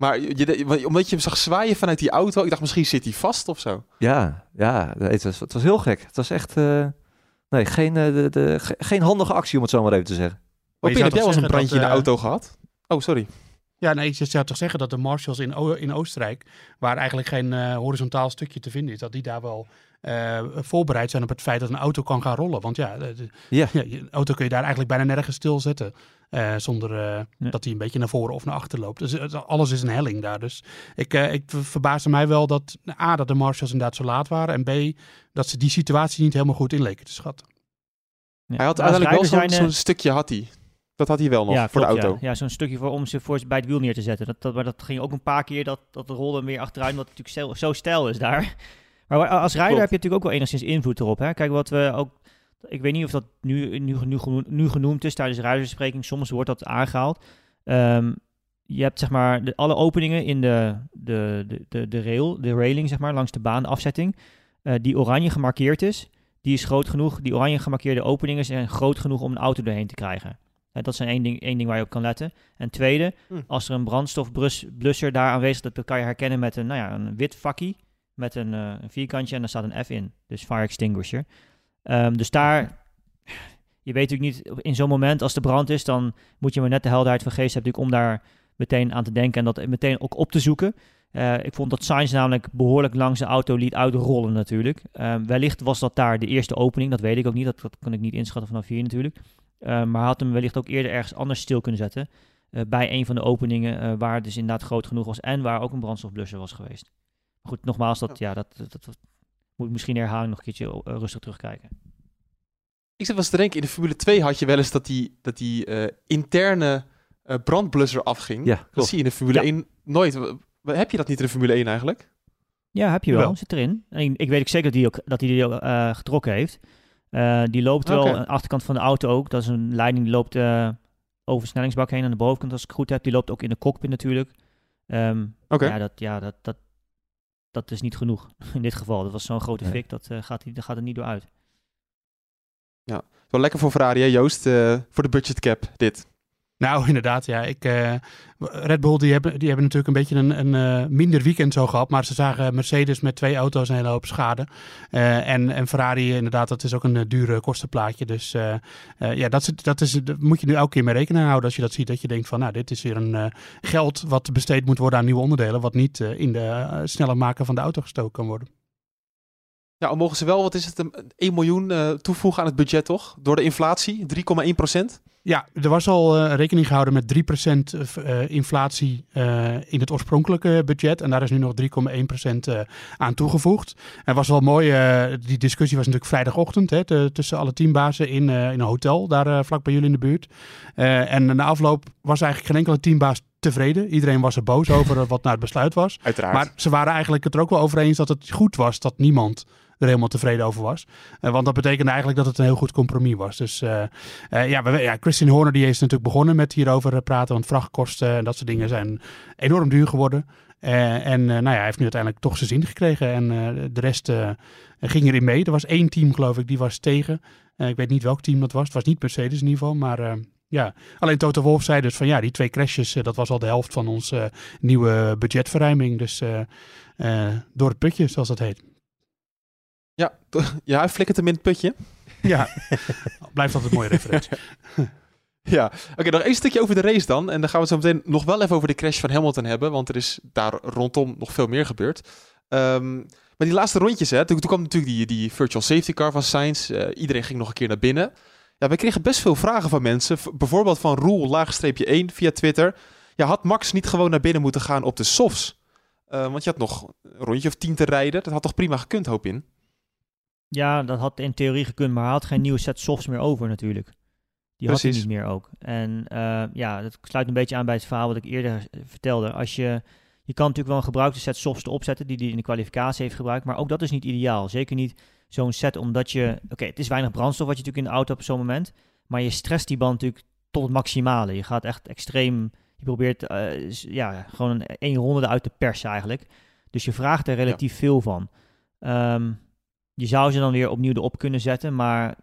Maar je, je- omdat je hem zag zwaaien vanuit die auto, ik dacht misschien zit hij vast of zo.
Ja, ja, het was, het was heel gek. Het was echt, eh, nee, geen, eh, de, de, ge- geen handige actie om het zo maar even te zeggen.
Op
Maar je
heb jij wel eens een brandje in de
dat,
auto gehad? Oh, sorry.
Ja, nee, je zou toch zeggen dat de marshals in, O- in Oostenrijk, waar eigenlijk geen eh, horizontaal stukje te vinden is, dat die daar wel eh, voorbereid zijn op het feit dat een auto kan gaan rollen. Want ja, de, de-
Ja. (laughs)
je auto kun je daar eigenlijk bijna nergens stilzetten. eh zonder eh,
Ja.
dat hij een beetje naar voren of naar achter loopt. Dus alles is een helling daar. Dus ik, eh, ik ver- verbaasde mij wel dat A, dat de marshals inderdaad zo laat waren. En B, dat ze die situatie niet helemaal goed inleken te schatten.
Ja.
Hij had uiteindelijk wel zo'n stukje had hij. Dat had hij wel nog
ja,
voor
klopt,
de auto.
Ja, ja zo'n stukje voor, om ze voor bij het wiel neer te zetten. Dat, dat, maar dat ging ook een paar keer, dat, dat de rollen meer achteruit, omdat het natuurlijk zo, zo stijl is daar. Maar als rijder
Klopt.
heb je natuurlijk ook wel enigszins invloed erop. Hè? Kijk, wat we ook... Ik weet niet of dat nu, nu, nu, genoemd, nu genoemd is tijdens de rijdersbespreking. Soms wordt dat aangehaald. Ehm, je hebt zeg maar de, alle openingen in de, de, de, de, de rail, de railing zeg maar, langs de baan, de afzetting, eh, die oranje gemarkeerd is, die is groot genoeg. Die oranje gemarkeerde openingen zijn groot genoeg om een auto doorheen te krijgen. Dat is één ding, één ding waar je op kan letten. En tweede,
Hm.
als er een brandstofblusser daar aanwezig is, dat kan je herkennen met een, nou ja, een wit vakkie met een, eh, een vierkantje en daar staat een F in. Dus fire extinguisher. Ehm, dus daar, je weet natuurlijk niet, in zo'n moment als de brand is, dan moet je maar net de helderheid van geest hebben natuurlijk om daar meteen aan te denken en dat meteen ook op te zoeken. Eh, ik vond dat Sainz namelijk behoorlijk langs de auto liet uitrollen natuurlijk. Ehm, wellicht was dat daar de eerste opening, dat weet ik ook niet. Dat, dat kan ik niet inschatten vanaf hier natuurlijk. Ehm, maar had hem wellicht ook eerder ergens anders stil kunnen zetten. eh, bij een van de openingen waar het dus inderdaad groot genoeg was en waar ook een brandstofblusser was geweest. Goed, nogmaals, dat, ja, dat, dat, dat- moet ik misschien herhaling nog een keertje eh, rustig terugkijken.
Ik zit wel eens te denken, in de Formule 2 had je wel eens dat die, dat die eh, interne eh, brandblusser afging.
Ja,
Dat zie je in de Formule
Ja.
1 nooit. Heb je dat niet in de Formule 1 eigenlijk?
Ja, heb je wel. Zit erin. En ik, ik weet ook zeker dat hij ook, dat hij die ook, eh, getrokken heeft. Eh, die loopt wel aan de achterkant van de auto ook. Dat is een leiding die loopt eh, over de versnellingsbak heen aan de bovenkant als ik het goed heb. Die loopt ook in de cockpit natuurlijk. Ehm,
Oké.
Ja, dat, ja dat, dat, dat is niet genoeg (laughs) in dit geval. Dat was zo'n grote fik, dat, eh, gaat, die- dat gaat er niet door uit.
Wel lekker voor Ferrari, hè, Joost? eh, voor de budget cap, dit.
Nou, (laughs) inderdaad, ja. Ik, eh, Red Bull die hebben, die hebben natuurlijk een beetje een, een eh, minder weekend zo gehad. Maar ze zagen Mercedes met twee auto's een hele hoop schade. Eh, en, en Ferrari, inderdaad, dat is ook een dure kostenplaatje. Dus ja, dat, is, dat, is, moet je nu elke keer mee rekening houden als je dat ziet. Dat je denkt van, nou, dit is weer een geld wat besteed moet worden aan nieuwe onderdelen. Wat niet in de sneller maken van de auto gestoken kan worden.
Al mogen ze wel, wat is het, een 1 miljoen toevoegen aan het budget, toch? Door de inflatie, 3,1 procent.
Ja, er was al eh, rekening gehouden met 3% eh, inflatie eh, in het oorspronkelijke budget. En daar is nu nog 3,1% eh, aan toegevoegd. En was wel mooi, die discussie was natuurlijk vrijdagochtend hè, te- tussen alle teambazen in, in een hotel, daar vlak bij jullie in de buurt. En na afloop was eigenlijk geen enkele teambaas tevreden. Iedereen was er boos over wat nou het besluit was. (laughs)
Uiteraard.
Maar ze waren eigenlijk het er ook wel over eens dat het goed was dat niemand er helemaal tevreden over was. Eh, want dat betekende eigenlijk dat het een heel goed compromis was. Dus eh, eh, ja, we, ja, Christian Horner die is natuurlijk begonnen met hierover praten. Want vrachtkosten en dat soort dingen zijn enorm duur geworden. En nou ja, hij heeft nu uiteindelijk toch zijn zin gekregen. En de rest ging erin mee. Er was één team geloof ik, die was tegen. Ik weet niet welk team dat was. Het was niet Mercedes in ieder geval. Maar Ja, alleen Toto Wolff zei dus van ja, die twee crashes, dat was al de helft van onze nieuwe budgetverruiming. Dus door het putje, zoals dat heet.
Ja, (laughs) ja hij flikkert hem in het putje.
Ja, (laughs) blijft altijd een mooie referentie. (laughs)
Ja, oké, nog één stukje over de race dan. En dan gaan we het zo meteen nog wel even over de crash van Hamilton hebben. Want er is daar rondom nog veel meer gebeurd. Ehm, maar die laatste rondjes, hè, toen, toen kwam natuurlijk die, die virtual safety car van Sainz. Eh, iedereen ging nog een keer naar binnen. Ja, wij kregen best veel vragen van mensen. Bijvoorbeeld van Roel, laagstreepje 1 via Twitter. Ja, had Max niet gewoon naar binnen moeten gaan op de softs? Eh, want je had nog een rondje of tien te rijden. Dat had toch prima gekund, hoop in?
Ja, dat had in theorie gekund, maar hij had geen nieuwe set softs meer over natuurlijk. Die had hij niet meer ook. En eh, ja, dat sluit een beetje aan bij het verhaal wat ik eerder vertelde. Als je, je kan natuurlijk wel een gebruikte set softs erop zetten die hij in de kwalificatie heeft gebruikt, maar ook dat is niet ideaal. Zeker niet zo'n set omdat je, oké, het is weinig brandstof wat je natuurlijk in de auto hebt op zo'n moment, maar je stresst die band natuurlijk tot het maximale. Je gaat echt extreem, je probeert eh, ja, gewoon een één ronde eruit te persen eigenlijk. Dus je vraagt er relatief veel van. Ehm, je zou ze dan weer opnieuw erop kunnen zetten, maar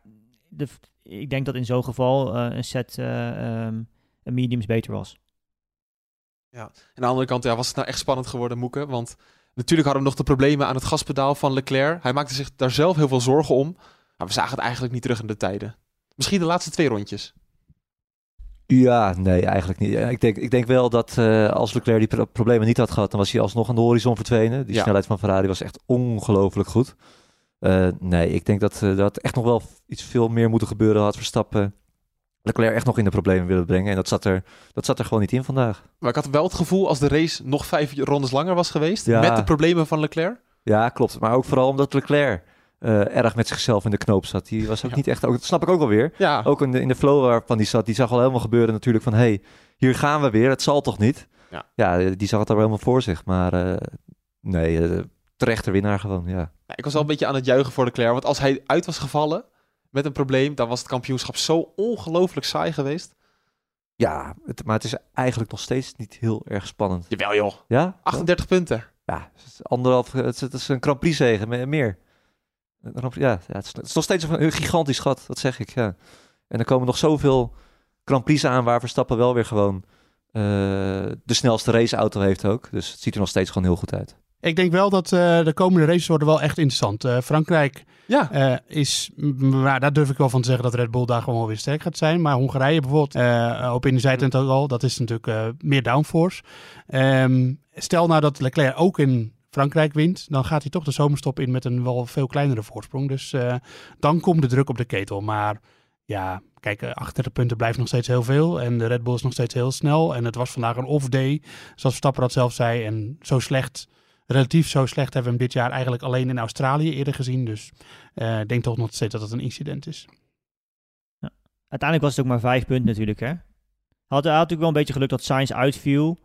de, ik denk dat in zo'n geval eh, een set eh, ehm, een mediums beter was.
Aan de andere kant ja, was het nou echt spannend geworden, Moeke. Want natuurlijk hadden we nog de problemen aan het gaspedaal van Leclerc. Hij maakte zich daar zelf heel veel zorgen om. Maar we zagen het eigenlijk niet terug in de tijden. Misschien de laatste twee rondjes.
Ja, nee, eigenlijk niet. Ja, Ik denk, ik denk wel dat eh, als Leclerc die pro- problemen niet had gehad, dan was hij alsnog aan de horizon verdwenen. Die
Ja.
snelheid van Ferrari was echt ongelooflijk goed. Eh, nee, ik denk dat, eh, dat echt nog wel iets veel meer moeten gebeuren. Had Verstappen Leclerc echt nog in de problemen willen brengen. En dat zat er, dat zat er gewoon niet in vandaag.
Maar ik had wel het gevoel als de race nog vijf rondes langer was geweest.
Ja.
Met de problemen van Leclerc.
Ja, klopt. Maar ook vooral omdat Leclerc eh, erg met zichzelf in de knoop zat. Die was ook
Ja.
niet echt, ook, dat snap ik ook wel weer.
Ja,
Ook in de, in de flow waarvan die zat, die zag al helemaal gebeuren natuurlijk van... hé, hey, hier gaan we weer, het zal toch niet?
Ja.
ja die zag het al helemaal voor zich. Maar nee, terechte winnaar gewoon, ja.
Ik was wel een beetje aan het juichen voor Leclerc. Want als hij uit was gevallen met een probleem, dan was het kampioenschap zo ongelooflijk saai geweest.
Ja, het, maar het is eigenlijk nog steeds niet heel erg spannend.
Jawel joh,
Ja?
38 punten.
Ja, het is anderhalf, het is, een Grand Prix zegen, meer. Ja, ja het, is, het is nog steeds een gigantisch gat, dat zeg ik, ja. En er komen nog zoveel Grand Prix aan waar Verstappen wel weer gewoon eh, de snelste raceauto heeft ook. Dus het ziet er nog steeds gewoon heel goed uit.
Ik denk wel dat eh, de komende races worden wel echt interessant. Eh, Frankrijk
Ja,
eh, is, maar daar durf ik wel van te zeggen dat Red Bull daar gewoon wel weer sterk gaat zijn. Maar Hongarije bijvoorbeeld, op in de zijtent ook al, dat is natuurlijk meer downforce. Ehm, stel nou dat Leclerc ook in Frankrijk wint, dan gaat hij toch de zomerstop in met een wel veel kleinere voorsprong. Dus dan komt de druk op de ketel. Maar ja, kijk, eh, 38 punten blijft nog steeds heel veel. En de Red Bull is nog steeds heel snel. En het was vandaag een off-day, zoals Verstappen dat zelf zei. En zo slecht, relatief zo slecht hebben we hem dit jaar eigenlijk alleen in Australië eerder gezien. Dus eh, ik denk toch nog steeds dat het een incident is.
Uiteindelijk was het ook maar vijf punten natuurlijk, hè. Had, natuurlijk wel een beetje geluk dat Sainz uitviel.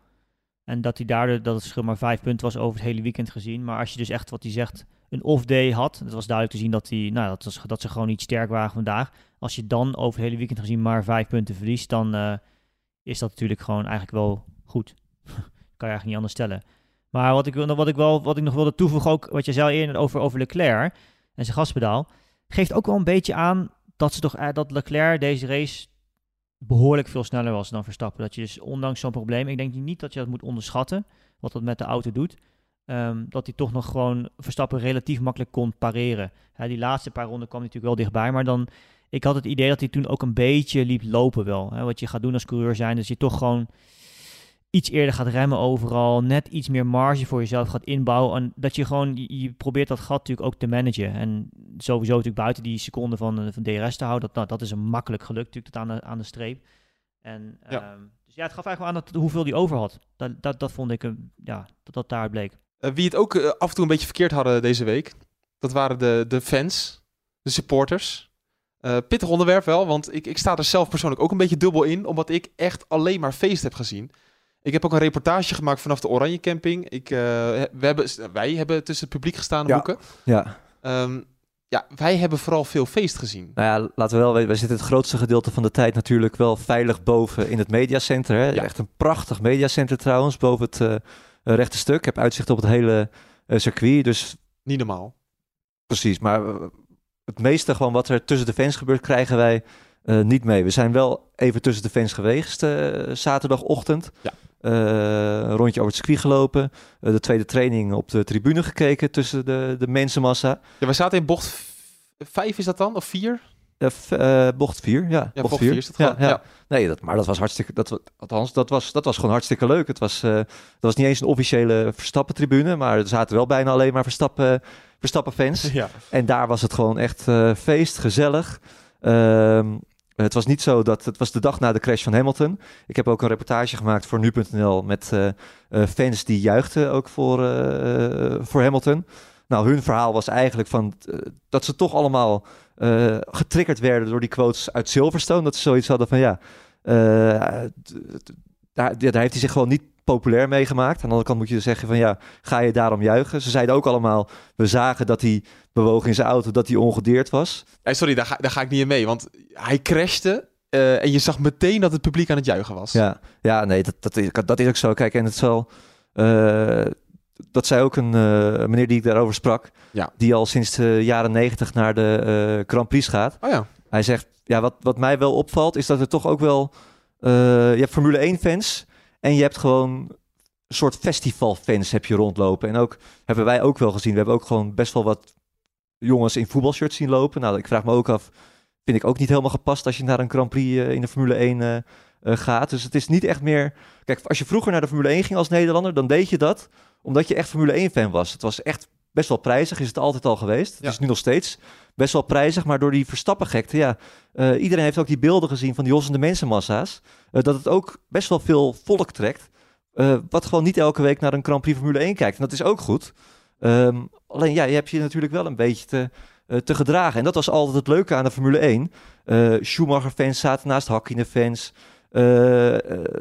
En dat hij daardoor, dat het verschil maar vijf punten was over het hele weekend gezien. Maar als je dus echt, wat hij zegt, een off-day had. Het was duidelijk te zien dat, hij, nou, dat, was, dat ze gewoon niet sterk waren vandaag. Als je dan over het hele weekend gezien maar vijf punten verliest, dan eh, is dat natuurlijk gewoon eigenlijk wel goed. (laughs) kan je eigenlijk niet anders stellen. Maar wat ik, wat ik, wel, wat ik nog wilde toevoegen, ook wat je zei eerder over, over Leclerc en zijn gaspedaal, geeft ook wel een beetje aan dat, ze toch, eh, dat Leclerc deze race behoorlijk veel sneller was dan Verstappen. Dat je dus ondanks zo'n probleem, ik denk niet dat je dat moet onderschatten, wat dat met de auto doet, ehm, dat hij toch nog gewoon Verstappen relatief makkelijk kon pareren. Die laatste paar ronden kwam natuurlijk wel dichtbij, maar dan, ik had het idee dat hij toen ook een beetje liep lopen wel. Hè, wat je gaat doen als coureur zijn, dus je toch gewoon iets eerder gaat remmen overal, net iets meer marge voor jezelf gaat inbouwen. En dat je gewoon, je, probeert dat gat natuurlijk ook te managen. En sowieso natuurlijk buiten die seconde van, eh, van DRS te houden, dat, nou, dat is een makkelijk gelukt natuurlijk tot aan de, aan de streep. En,
Ja.
ehm, dus ja, het gaf eigenlijk aan dat, hoeveel die over had. Dat, dat, dat vond ik, een- ja, dat dat daaruit bleek.
Eh, wie het ook eh, af en toe een beetje verkeerd hadden deze week, dat waren de, de fans, de supporters. Eh, pittig onderwerp wel, want ik, ik sta er zelf persoonlijk ook een beetje dubbel in, omdat ik echt alleen maar feest heb gezien. Ik heb ook een reportage gemaakt vanaf de Oranje Camping. Ik, eh, we hebben, wij hebben tussen het publiek gestaan,
Ja.
boeken.
Ja,
Ehm, ja, wij hebben vooral veel feest gezien.
nou ja, laten we wel weten, wij zitten het grootste gedeelte van de tijd natuurlijk wel veilig boven in het mediacenter. Hè?
Ja.
Echt een prachtig mediacenter trouwens, boven het eh, rechte stuk. Ik heb uitzicht op het hele eh, circuit, dus
Niet normaal.
Precies, maar het meeste gewoon wat er tussen de fans gebeurt, krijgen wij eh, niet mee. We zijn wel even tussen de fans geweest eh, zaterdagochtend.
Ja.
Eh, een rondje over het circuit gelopen. De tweede training op de tribune gekeken tussen de, de mensenmassa.
Ja, we zaten in bocht vijf, is dat dan? Of vier?
Bocht 4, ja.
Ja, bocht vier is het
ja,
gewoon.
ja.
Ja.
Nee, dat, maar dat was hartstikke... Dat, althans, dat was, dat was gewoon hartstikke leuk. Het was, dat was niet eens een officiële Verstappen-tribune... maar er zaten wel bijna alleen maar Verstappen, Verstappen-fans.
Ja.
En daar was het gewoon echt feest, gezellig. Ehm, het was niet zo dat... Het was de dag na de crash van Hamilton. Ik heb ook een reportage gemaakt voor Nu.nl... met eh, eh, fans die juichten ook voor, eh, voor Hamilton. Nou, hun verhaal was eigenlijk van... dat ze toch allemaal getriggerd werden... door die quotes uit Silverstone. Dat ze zoiets hadden van ja... daar, daar heeft hij zich gewoon niet populair mee gemaakt. Aan de andere kant moet je dus zeggen van ja, ga je daarom juichen? Ze zeiden ook allemaal, we zagen dat hij bewoog in zijn auto, dat hij ongedeerd was.
Eh, sorry, daar ga, daar ga ik niet in mee. Want hij crashte eh, en je zag meteen dat het publiek aan het juichen was.
Ja, ja nee, dat, dat, is, dat is ook zo. Kijk, en het zal... eh, dat zei ook een eh, meneer die ik daarover sprak,
Ja.
die al sinds de jaren negentig naar de Grand Prix gaat.
Oh ja.
Hij zegt, ja, wat, wat mij wel opvalt, is dat er toch ook wel... eh, je hebt Formule 1 fans en je hebt gewoon een soort festivalfans heb je rondlopen. En ook hebben wij ook wel gezien, we hebben ook gewoon best wel wat jongens in voetbalshirts zien lopen. Nou, ik vraag me ook af, vind ik ook niet helemaal gepast als je naar een Grand Prix eh, in de Formule 1 eh, gaat. Dus het is niet echt meer... Kijk, als je vroeger naar de Formule 1 ging als Nederlander, dan deed je dat omdat je echt Formule 1 fan was. Het was echt best wel prijzig, is het altijd al geweest. Het
Ja.
is nu nog steeds best wel prijzig, maar door die Verstappen-gekte, ja, eh, iedereen heeft ook die beelden gezien van die hossende mensenmassa's. eh, dat het ook best wel veel volk trekt. eh, wat gewoon niet elke week naar een Grand Prix Formule 1 kijkt. En dat is ook goed. Ehm, alleen ja, je hebt je natuurlijk wel een beetje te, te gedragen. En dat was altijd het leuke aan de Formule 1. Eh, Schumacher-fans zaten naast Hakkinen-fans.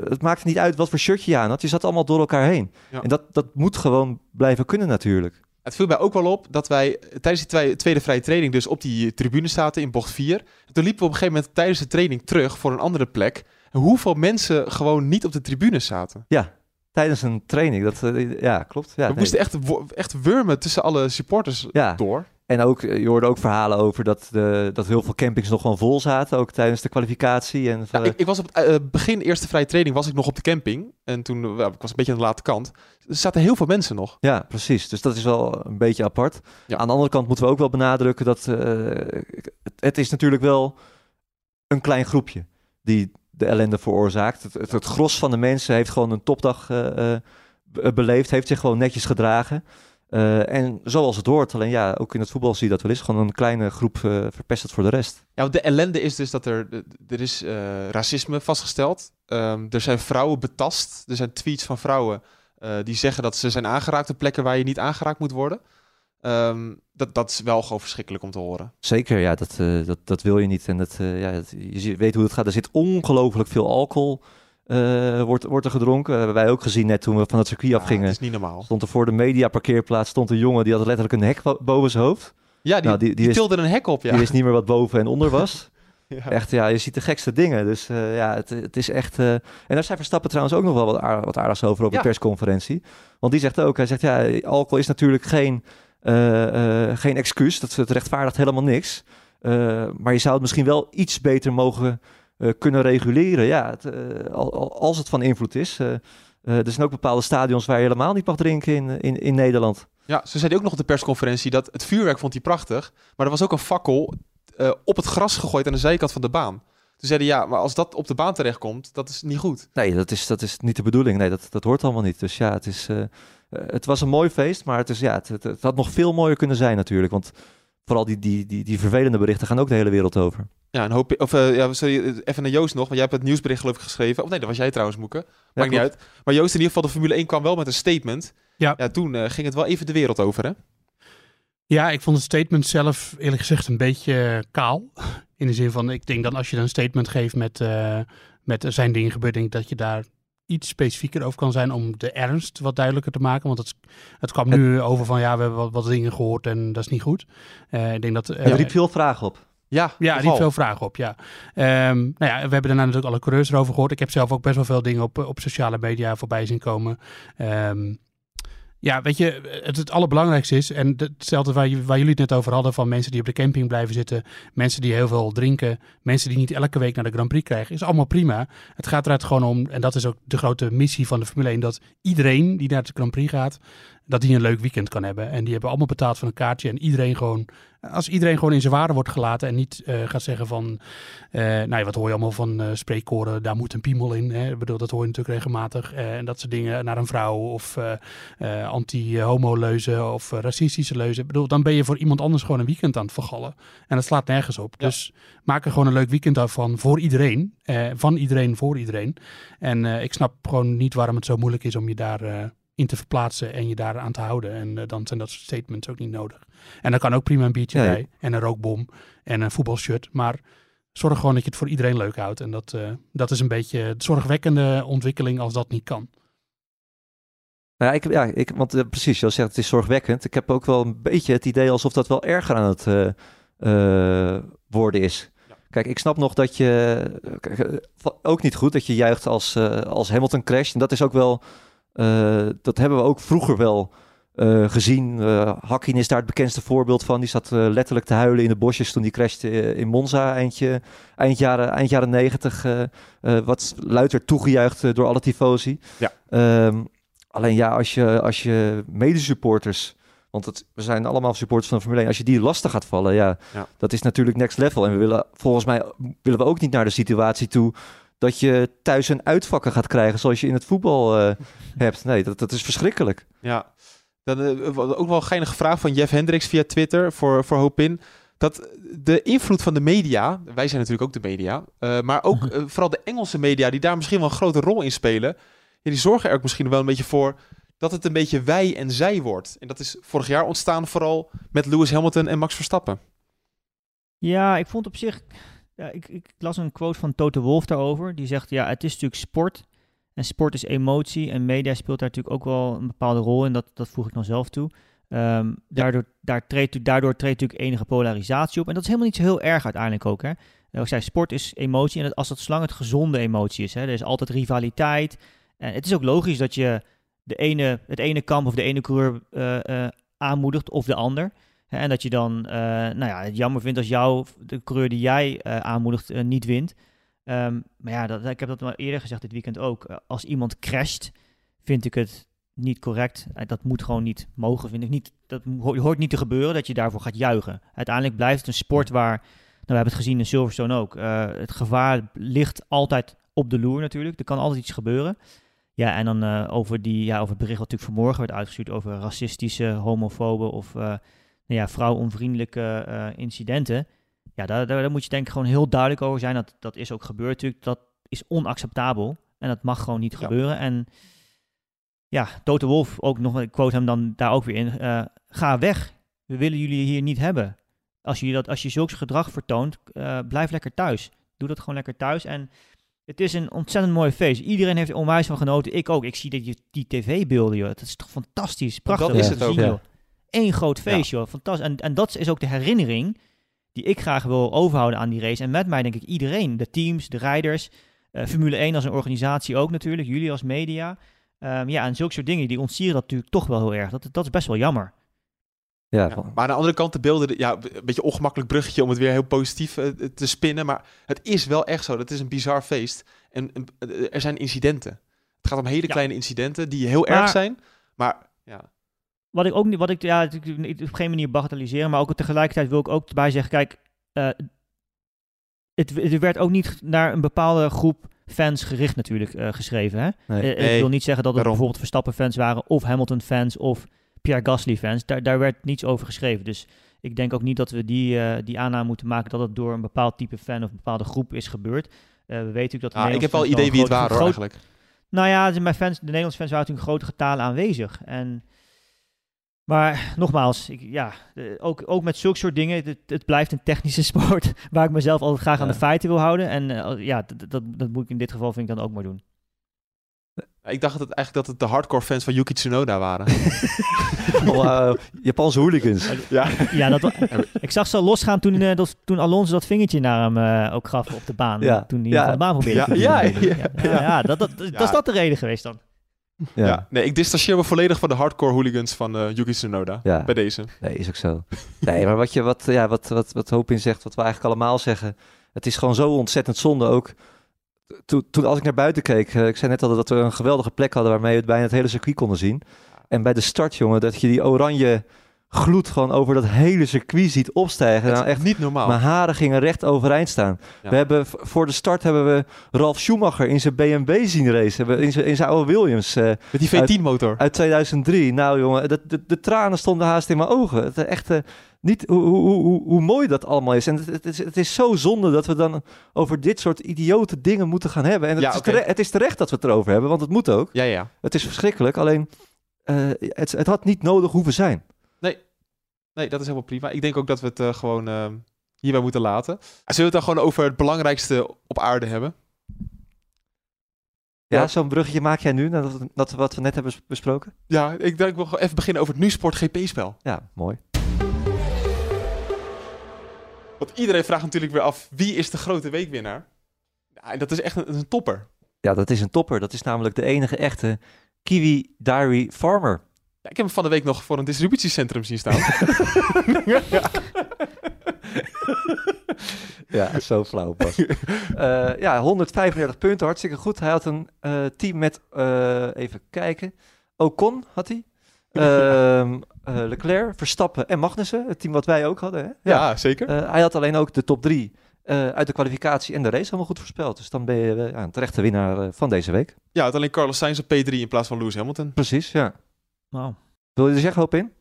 Het maakte niet uit wat voor shirtje je aan had. Je zat allemaal door elkaar heen.
Ja.
En dat, dat moet gewoon blijven kunnen natuurlijk.
Het viel mij ook wel op dat wij tijdens die twee- tweede vrije training dus op die tribune zaten in bocht 4. Toen liepen we op een gegeven moment tijdens de training terug voor een andere plek. En hoeveel mensen gewoon niet op de tribune zaten.
Ja, tijdens een training. Dat, eh, ja, klopt. Ja,
we
nee.
moesten echt, echt wurmen tussen alle supporters
Ja.
door.
En ook, eh, je hoorde ook verhalen over dat, de, dat heel veel campings nog gewoon vol zaten. Ook tijdens de kwalificatie. En,
ik, ik was op het eh, begin eerste vrije training was ik nog op de camping. En toen, eh, ik was een beetje aan de late kant. Er zaten heel veel mensen nog.
Ja, precies. Dus dat is wel een beetje apart.
Ja.
Aan de andere kant moeten we ook wel benadrukken dat het, het is natuurlijk wel een klein groepje die de ellende veroorzaakt. Het, het, het gros van de mensen heeft gewoon een topdag be- beleefd, heeft zich gewoon netjes gedragen. Eh, en zoals het hoort, alleen ja, ook in het voetbal zie je dat wel eens. Gewoon een kleine groep eh verpest het voor de rest.
Ja, want de ellende is dus dat er, er is eh, racisme vastgesteld. Ehm, er zijn vrouwen betast. Er zijn tweets van vrouwen die zeggen dat ze zijn aangeraakt op plekken waar je niet aangeraakt moet worden. Ehm, dat, dat is wel gewoon verschrikkelijk om te horen.
Zeker, ja, dat, dat, dat wil je niet. En dat, ja, dat- je weet hoe het gaat. Er zit ongelooflijk veel alcohol, eh, wordt, wordt er gedronken. Dat hebben wij ook gezien net toen we van het circuit
Ja,
afgingen.
het is niet normaal.
Stond er voor de mediaparkeerplaats stond een jongen die had letterlijk een hek bo- boven zijn hoofd.
Ja, die,
Nou, die-
die,
die is-
tilde een hek op, ja.
Die wist niet meer wat boven en onder was. (laughs)
Ja.
Echt, ja, je ziet de gekste dingen. Dus eh, ja, het, het is echt... eh, En daar zei Verstappen trouwens ook nog wel wat, aard- wat aardigs over op
Ja.
de persconferentie. Want die zegt ook, hij zegt ja, alcohol is natuurlijk geen, geen excuus. Dat het rechtvaardigt helemaal niks. Maar je zou het misschien wel iets beter mogen kunnen reguleren. Ja, het, eh, al- al- als het van invloed is. Eh, eh, er zijn ook bepaalde stadions waar je helemaal niet mag drinken in, in, in Nederland.
Ja, ze zei hij ook nog op de persconferentie dat het vuurwerk vond hij prachtig. Maar er was ook een fakkel eh, op het gras gegooid aan de zijkant van de baan. Toen zeiden ja, maar als dat op de baan terechtkomt, dat is niet goed.
Nee, dat is, dat is niet de bedoeling. Nee, dat, dat hoort allemaal niet. Dus ja, het, is, eh, eh, het was een mooi feest, maar het, is, ja, het, het, het had nog veel mooier kunnen zijn natuurlijk. Want vooral die, die, die, die vervelende berichten gaan ook de hele wereld over.
Ja, een hoop, of eh, ja, sorry, eh, even naar Joost nog, want jij hebt het nieuwsbericht geloof ik geschreven. Of nee, dat was jij trouwens, Moeke. Maakt niet uit. Maar Joost, in ieder geval, de Formule 1 kwam wel met een statement.
Ja.
Ja, toen eh, ging het wel even de wereld over, hè?
Ja, ik vond het statement zelf eerlijk gezegd een beetje kaal. In de zin van, ik denk dan als je dan een statement geeft met, eh, met er zijn dingen gebeurd, denk ik dat je daar iets specifieker over kan zijn om de ernst wat duidelijker te maken. Want het, het kwam nu over van, ja, we hebben wat, wat dingen gehoord en dat is niet goed. Eh, ik denk dat... eh,
Er riep veel vragen op.
Ja,
ja, er veel vragen op, ja. Ehm, nou ja, we hebben daarna natuurlijk alle coureurs erover gehoord. Ik heb zelf ook best wel veel dingen op, op sociale media voorbij zien komen. Ehm, Ja, weet je, het, het allerbelangrijkste is, en hetzelfde waar, waar jullie het net over hadden, van mensen die op de camping blijven zitten, mensen die heel veel drinken, mensen die niet elke week naar de Grand Prix krijgen, is allemaal prima. Het gaat eruit gewoon om, en dat is ook de grote missie van de Formule 1, dat iedereen die naar de Grand Prix gaat, dat die een leuk weekend kan hebben. En die hebben allemaal betaald voor een kaartje en iedereen gewoon, als iedereen gewoon in zijn waarde wordt gelaten en niet eh, gaat zeggen van, eh, nou ja, wat hoor je allemaal van eh spreekkoren, daar moet een piemel in. Hè? Ik bedoel, dat hoor je natuurlijk regelmatig. en dat soort dingen naar een vrouw of anti-homo-leuzen of racistische leuzen. Ik bedoel, dan ben je voor iemand anders gewoon een weekend aan het vergallen. En dat slaat nergens op.
Ja.
Dus maak er gewoon een leuk weekend van voor iedereen. van iedereen voor iedereen. En ik snap gewoon niet waarom het zo moeilijk is om je daar in te verplaatsen en je daar aan te houden. En eh, dan zijn dat soort statements ook niet nodig. En dan kan ook prima een biertje
Ja, ja.
bij en een rookbom en een voetbalshirt. Maar zorg gewoon dat je het voor iedereen leuk houdt. En dat, eh, dat is een beetje de zorgwekkende ontwikkeling als dat niet kan.
Nou ja, ik, ja ik, want eh, precies, je zegt het is zorgwekkend. Ik heb ook wel een beetje het idee alsof dat wel erger aan het worden is. Kijk, ik snap nog dat je kijk, ook niet goed dat je juicht als, als Hamilton crasht. En dat is ook wel, dat hebben we ook vroeger wel eh, gezien. Eh Hakkinen is daar het bekendste voorbeeld van. Die zat eh, letterlijk te huilen in de bosjes toen die crashte eh, in Monza eindje, eind jaren, eind jaren 90. eh, eh, wat luid werd toegejuicht eh, door alle tifosi.
Ja.
Ehm, alleen ja, als je, als je medesupporters, want het, we zijn allemaal supporters van de Formule 1, als je die lastig gaat vallen, ja,
Ja.
dat is natuurlijk next level. En we willen, volgens mij willen we ook niet naar de situatie toe dat je thuis een uitvakken gaat krijgen zoals je in het voetbal eh, (laughs) hebt. Nee, dat, dat is verschrikkelijk.
Ja, dan eh, wa- ook wel een geinige vraag van Jeff Hendricks via Twitter voor, voor Hopin. Dat de invloed van de media, wij zijn natuurlijk ook de media, eh, maar ook (laughs) eh, vooral de Engelse media, die daar misschien wel een grote rol in spelen, ja, die zorgen er ook misschien wel een beetje voor dat het een beetje wij en zij wordt. En dat is vorig jaar ontstaan vooral met Lewis Hamilton en Max Verstappen.
Ja, ik vond op zich. Ja, ik, ik las een quote van Toto Wolf daarover. Die zegt: Ja, het is natuurlijk sport. En sport is emotie. En media speelt daar natuurlijk ook wel een bepaalde rol in. Dat, dat voeg ik dan zelf toe. Ehm, daardoor, daar treedt, daardoor treedt natuurlijk enige polarisatie op. En dat is helemaal niet zo heel erg uiteindelijk ook. Hè. Eh, Ik zei, sport is emotie. En als dat zolang het gezonde emotie is. Hè. Er is altijd rivaliteit. En het is ook logisch dat je de ene, het ene kamp of de ene coureur eh, eh, aanmoedigt of de ander. En dat je dan eh, nou ja, het jammer vindt als jou, de coureur die jij eh, aanmoedigt, eh, niet wint. Ehm, maar ja, dat, ik heb dat al eerder gezegd dit weekend ook. Als iemand crasht, vind ik het niet correct. Dat moet gewoon niet mogen, vind ik niet. Dat ho- hoort niet te gebeuren dat je daarvoor gaat juichen. Uiteindelijk blijft het een sport waar, nou, we hebben het gezien in Silverstone ook. het gevaar ligt altijd op de loer natuurlijk. Er kan altijd iets gebeuren. Ja, en dan over, die, ja, over het bericht wat natuurlijk vanmorgen werd uitgestuurd over racistische, homofobe of nou ja, vrouwonvriendelijke eh, incidenten. Ja, daar, daar, daar moet je denk ik gewoon heel duidelijk over zijn. Dat, dat is ook gebeurd natuurlijk. Dat is onacceptabel. En dat mag gewoon niet
Ja.
gebeuren. En ja, Toto Wolf, ook nog, ik quote hem dan daar ook weer in. eh, ga weg. We willen jullie hier niet hebben. Als je, dat, als je zulks gedrag vertoont, eh, blijf lekker thuis. Doe dat gewoon lekker thuis. En het is een ontzettend mooi feest. Iedereen heeft er onwijs van genoten. Ik ook. Ik zie dat je, die tv-beelden, joh. Dat is toch fantastisch. Prachtig.
dat is het ook,
ja.
Eén groot feest, joh. Fantastisch. En, en dat is ook de herinnering die ik graag wil overhouden aan die race. En met mij denk ik iedereen. De teams, de rijders. eh, Formule 1 als een organisatie ook natuurlijk. Jullie als media. Ehm, ja, en zulke soort dingen, die ontsieren dat natuurlijk toch wel heel erg. Dat, dat is best wel jammer.
Ja,
Ja, maar aan de andere kant, de beelden, ja, een beetje ongemakkelijk bruggetje om het weer heel positief eh, te spinnen. Maar het is wel echt zo. Dat is een bizar feest. En eh, er zijn incidenten. Het gaat om hele
Ja.
kleine incidenten die heel
Maar-
erg zijn. Maar ja,
Wat ik ook niet, wat ik, ja, ik- op geen manier bagatelliseren, maar ook tegelijkertijd wil ik ook erbij zeggen, kijk, eh, het, het werd ook niet naar een bepaalde groep fans gericht natuurlijk eh, geschreven. Hè?
nee.
Eh,
Nee,
ik wil niet zeggen dat het
daarom.
bijvoorbeeld Verstappen-fans waren, of Hamilton-fans, of Pierre Gasly-fans. Daar, daar werd niets over geschreven. Dus ik denk ook niet dat we die, die aanname moeten maken dat het door een bepaald type fan of een bepaalde groep is gebeurd. We weten natuurlijk dat
ah, ik heb wel idee wie het waren
groot-
eigenlijk.
nou ja, de, mijn fans, de Nederlandse fans waren natuurlijk grote getalen aanwezig. En, maar nogmaals, ik, ja, eh, ook, ook met zulke soort dingen, het, het blijft een technische (laughs) sport waar ik mezelf altijd graag aan de feiten wil houden. En eh, ja, dat, dat, dat moet ik in dit geval vind ik dan ook maar doen.
Ik dacht dat het eigenlijk dat het de hardcore fans van Yuki Tsunoda waren. (laughs) (laughs)
Al, eh, Japanse hooligans.
ja.
Ja, dat, ik zag ze losgaan toen, eh, dat, toen Alonso dat vingertje naar hem eh, ook gaf op de baan.
Ja.
Toen hij
Ja.
van de baan probeerde
Ja, ja, ja,
ja, ja, dat, dat, is dat de reden geweest dan?
Ja.
Ja,
Nee, ik distancieer me volledig van de hardcore hooligans van eh Yuki Tsunoda.
Ja.
Bij deze.
Nee, is ook zo. Nee, maar wat, je, wat, ja, wat, wat, wat Hoop in zegt, wat we eigenlijk allemaal zeggen. Het is gewoon zo ontzettend zonde ook. Toen, toen als ik naar buiten keek, eh, ik zei net al dat we een geweldige plek hadden waarmee we het bijna het hele circuit konden zien. En bij de start, jongen, dat je die oranje gloed gewoon over dat hele circuit ziet opstijgen.
Het
Nou,
is
echt,
niet normaal.
mijn haren gingen recht overeind staan.
Ja.
We hebben, voor de start hebben we Ralf Schumacher in zijn BMW zien racen. In zijn, in zijn oude Williams. eh,
Met die V10-motor.
uit 2003. Nou jongen, de, de, de tranen stonden haast in mijn ogen. Het, echt, eh, niet hoe, hoe, hoe, hoe mooi dat allemaal is. En het, het, is, het is zo zonde dat we dan over dit soort idiote dingen moeten gaan hebben. En het,
Ja,
is,
oké.
tere- het is terecht dat we het erover hebben, want het moet ook.
Ja, ja.
Het is verschrikkelijk, alleen eh, het, het had niet nodig hoeven zijn.
Nee, dat is helemaal prima. Ik denk ook dat we het eh, gewoon eh, hierbij moeten laten. Zullen we het dan gewoon over het belangrijkste op aarde hebben?
Ja, zo'n bruggetje maak jij nu, nadat we- wat we net hebben bes- besproken?
Ja, ik denk ik wil gewoon even beginnen over het NuSport GP-spel.
Ja, mooi.
Want iedereen vraagt natuurlijk weer af, wie is de grote weekwinnaar? Ja, en dat is echt een, een topper.
Ja, dat is een topper. Dat is namelijk de enige echte Kiwi Diary Farmer.
Ja, ik heb hem van de week nog voor een distributiecentrum zien staan. (laughs)
Ja, zo flauw pas. (laughs) Eh, ja, 135 punten, hartstikke goed. Hij had een eh, team met, eh, even kijken, Ocon had hij. (laughs) Ehm, eh, Leclerc, Verstappen en Magnussen, het team wat wij ook hadden. Hè?
ja, zeker.
Hij had alleen ook de top drie uit de kwalificatie en de race helemaal goed voorspeld. Dus dan ben je ja, een terechte winnaar van deze week.
Ja, het alleen Carlos Sainz op P3 in plaats van Lewis Hamilton.
Precies, ja.
Nou.
Wil je er zeggen hoop in?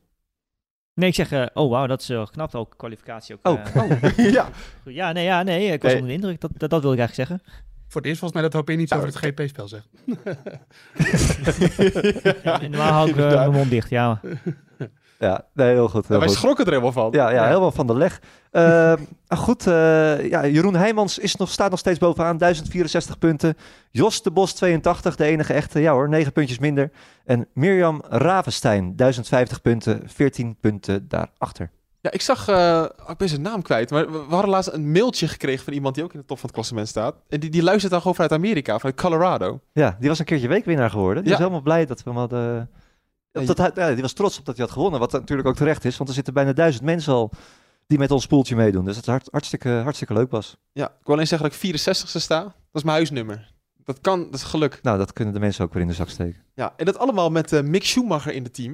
Nee, ik zeg, eh, oh wauw, dat is wel knap ook, kwalificatie ook.
Oh.
eh, (laughs)
ja.
goed. Ja, nee, ja, nee, ik was
Nee.
onder de indruk, dat, dat, dat wil ik eigenlijk zeggen.
Voor het eerst volgens mij dat Hoop in iets
Ja,
over het GP-spel zegt. (laughs)
Ja, normaal hou ik eh, mijn mond dicht, ja. (laughs)
Ja, nee, heel goed. Heel
wij
goed.
schrokken er helemaal van.
Ja, ja, helemaal van de leg. Eh, (laughs) goed, eh, ja, Jeroen Heijmans is nog, staat nog steeds bovenaan, 1064 punten. Jos de Bos 82, de enige echte, ja hoor, 9 puntjes minder. En Mirjam Ravenstein, 1050 punten, 14 punten daarachter.
Ja, ik zag, eh, ik ben zijn naam kwijt, maar we, we hadden laatst een mailtje gekregen van iemand die ook in de top van het klassement staat. En die, die luistert dan gewoon vanuit Amerika, vanuit Colorado.
Ja, die was een keertje weekwinnaar geworden. Die
Ja.
was helemaal blij dat we hem hadden... Dat hij, ja, die was trots op dat hij had gewonnen, wat natuurlijk ook terecht is. Want er zitten bijna duizend mensen al die met ons poeltje meedoen. Dus dat is hart, hartstikke, hartstikke leuk, Bas.
Ja, ik wil alleen zeggen dat ik 64ste sta. Dat is mijn huisnummer. Dat kan, dat is geluk.
Nou, dat kunnen de mensen ook weer in de zak steken.
Ja, en dat allemaal met eh, Mick Schumacher in het team.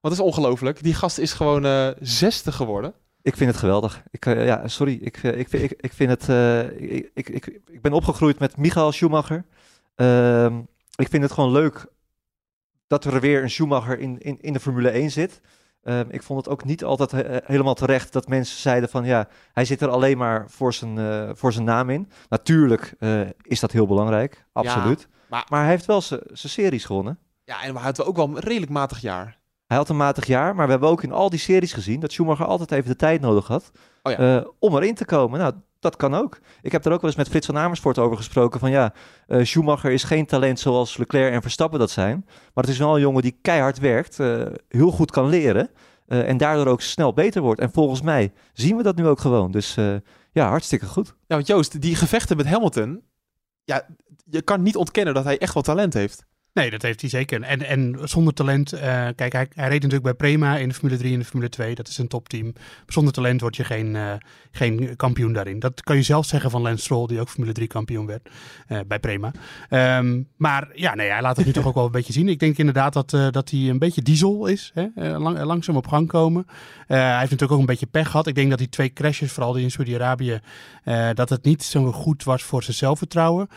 Want dat is ongelooflijk. Die gast is gewoon eh zesde geworden.
Ik vind het geweldig. Ik, eh, ja, sorry. Ik, ik, ik, ik vind het. eh, ik, ik, ik, ik ben opgegroeid met Michael Schumacher. Ehm, ik vind het gewoon leuk dat er weer een Schumacher in, in, in de Formule 1 zit. Ehm, ik vond het ook niet altijd he- helemaal terecht dat mensen zeiden van ja, hij zit er alleen maar voor zijn, eh, voor zijn naam in. Natuurlijk eh, is dat heel belangrijk, absoluut.
maar-
maar hij heeft wel zijn series gewonnen.
Ja, en we hadden ook wel een redelijk matig jaar.
Hij had een matig jaar, maar we hebben ook in al die series gezien dat Schumacher altijd even de tijd nodig had
Oh ja.
eh, om erin te komen. Nou, dat kan ook. Ik heb er ook wel eens met Frits van Amersfoort over gesproken van ja, eh, Schumacher is geen talent zoals Leclerc en Verstappen dat zijn, maar het is wel een jongen die keihard werkt, eh, heel goed kan leren eh, en daardoor ook snel beter wordt. En volgens mij zien we dat nu ook gewoon. Dus ja, hartstikke goed.
Want Joost, die gevechten met Hamilton. Ja, je kan niet ontkennen dat hij echt wel talent heeft.
Nee, dat heeft hij zeker. En, en zonder talent, eh, kijk, hij, hij reed natuurlijk bij Prema in de Formule 3 en de Formule 2. Dat is een topteam. Zonder talent word je geen, eh, geen kampioen daarin. Dat kan je zelf zeggen van Lance Stroll, die ook Formule 3 kampioen werd eh, bij Prema. Ehm, maar ja, nee, hij laat het nu toch ook wel een beetje zien. Ik denk inderdaad dat, dat hij een beetje diesel is. Hè? Lang, langzaam op gang komen. Hij heeft natuurlijk ook een beetje pech gehad. Ik denk dat die twee crashes, vooral die in Saudi-Arabië, dat het niet zo goed was voor zijn zelfvertrouwen.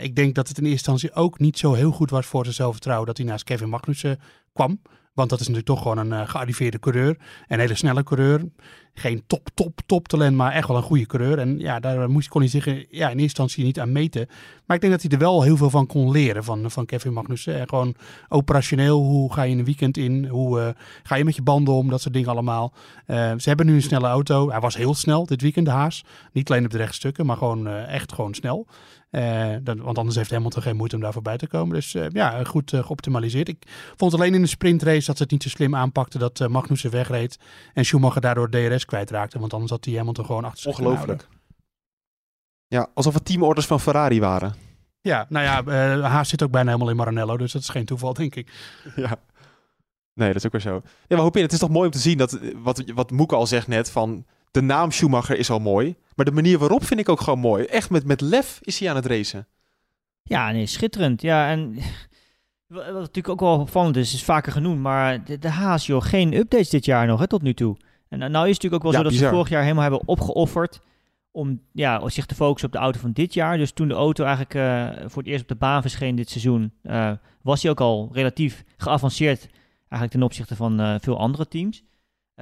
Ik denk dat het in eerste instantie ook niet zo heel goed was voor zijn zelfvertrouwen dat hij naast Kevin Magnussen kwam. Want dat is natuurlijk toch gewoon een eh, gearriveerde coureur. Een hele snelle coureur. Geen top, top, top talent, maar echt wel een goede coureur. En ja, daar moest, kon hij zich ja, in eerste instantie niet aan meten. Maar ik denk dat hij er wel heel veel van kon leren van, van Kevin Magnussen. En gewoon operationeel, hoe ga je in een weekend in? Hoe eh, ga je met je banden om? Dat soort dingen allemaal. Eh, ze hebben nu een snelle auto. Hij was heel snel dit weekend, de Haas. Niet alleen op de rechtstukken, maar gewoon eh, echt gewoon snel. Dat, want anders heeft Hamilton geen moeite om daar voorbij te komen. Dus ja, goed geoptimaliseerd. Ik vond alleen in de sprintrace dat ze het niet zo slim aanpakten dat Magnussen wegreed en Schumacher daardoor DRS kwijtraakte. Want anders had hij Hamilton gewoon achter zich
Ongelooflijk. Ja, alsof het teamorders van Ferrari waren.
Ja, nou ja, eh Haas zit ook bijna helemaal in Maranello, dus dat is geen toeval, denk ik. (laughs)
Ja. Nee, dat is ook weer zo. Ja, maar Hopin, het is toch mooi om te zien dat, eh, wat, wat Moeke al zegt net, van de naam Schumacher is al mooi. Maar de manier waarop vind ik ook gewoon mooi. Echt met, met lef is hij aan het racen.
Ja, nee, schitterend. Ja, en (laughs) wat wat natuurlijk ook wel opvallend is, is vaker genoemd, maar de, de Haas, joh, geen updates dit jaar nog, hè, tot nu toe. En nou nou is het natuurlijk ook wel
Ja,
zo dat
bizar.
ze vorig jaar helemaal hebben opgeofferd om ja, zich te focussen op de auto van dit jaar. Dus toen de auto eigenlijk eh, voor het eerst op de baan verscheen dit seizoen, eh, was hij ook al relatief geavanceerd eigenlijk ten opzichte van eh, veel andere teams.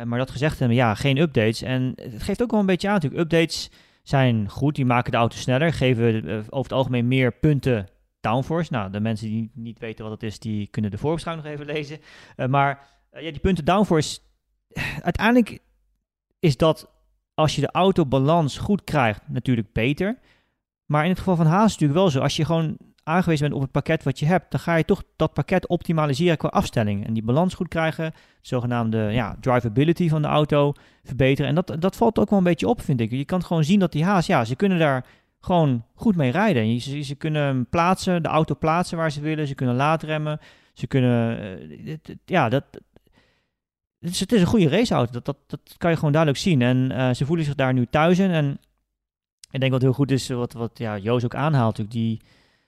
Maar dat gezegd hebben, ja, geen updates. En het geeft ook wel een beetje aan natuurlijk. Updates zijn goed, die maken de auto sneller, geven over het algemeen meer punten downforce. Nou, de mensen die niet weten wat dat is, die kunnen de voorbeschouwing nog even lezen. Maar ja, die punten downforce, uiteindelijk is dat als je de autobalans goed krijgt, natuurlijk beter. Maar in het geval van Haas is natuurlijk wel zo. Als je gewoon aangewezen bent op het pakket wat je hebt, dan ga je toch dat pakket optimaliseren qua afstelling. En die balans goed krijgen, de zogenaamde ja, drivability van de auto verbeteren. En dat, dat valt ook wel een beetje op, vind ik. Je kan gewoon zien dat die Haas, ja, ze kunnen daar gewoon goed mee rijden. Ze, ze kunnen plaatsen, de auto plaatsen waar ze willen. Ze kunnen laadremmen. Ze kunnen, eh, ja, dat, het is, het is een goede raceauto. Dat, dat, dat kan je gewoon duidelijk zien. En eh, ze voelen zich daar nu thuis in. En ik denk wat heel goed is, wat, wat ja, Joos ook aanhaalt, natuurlijk, die,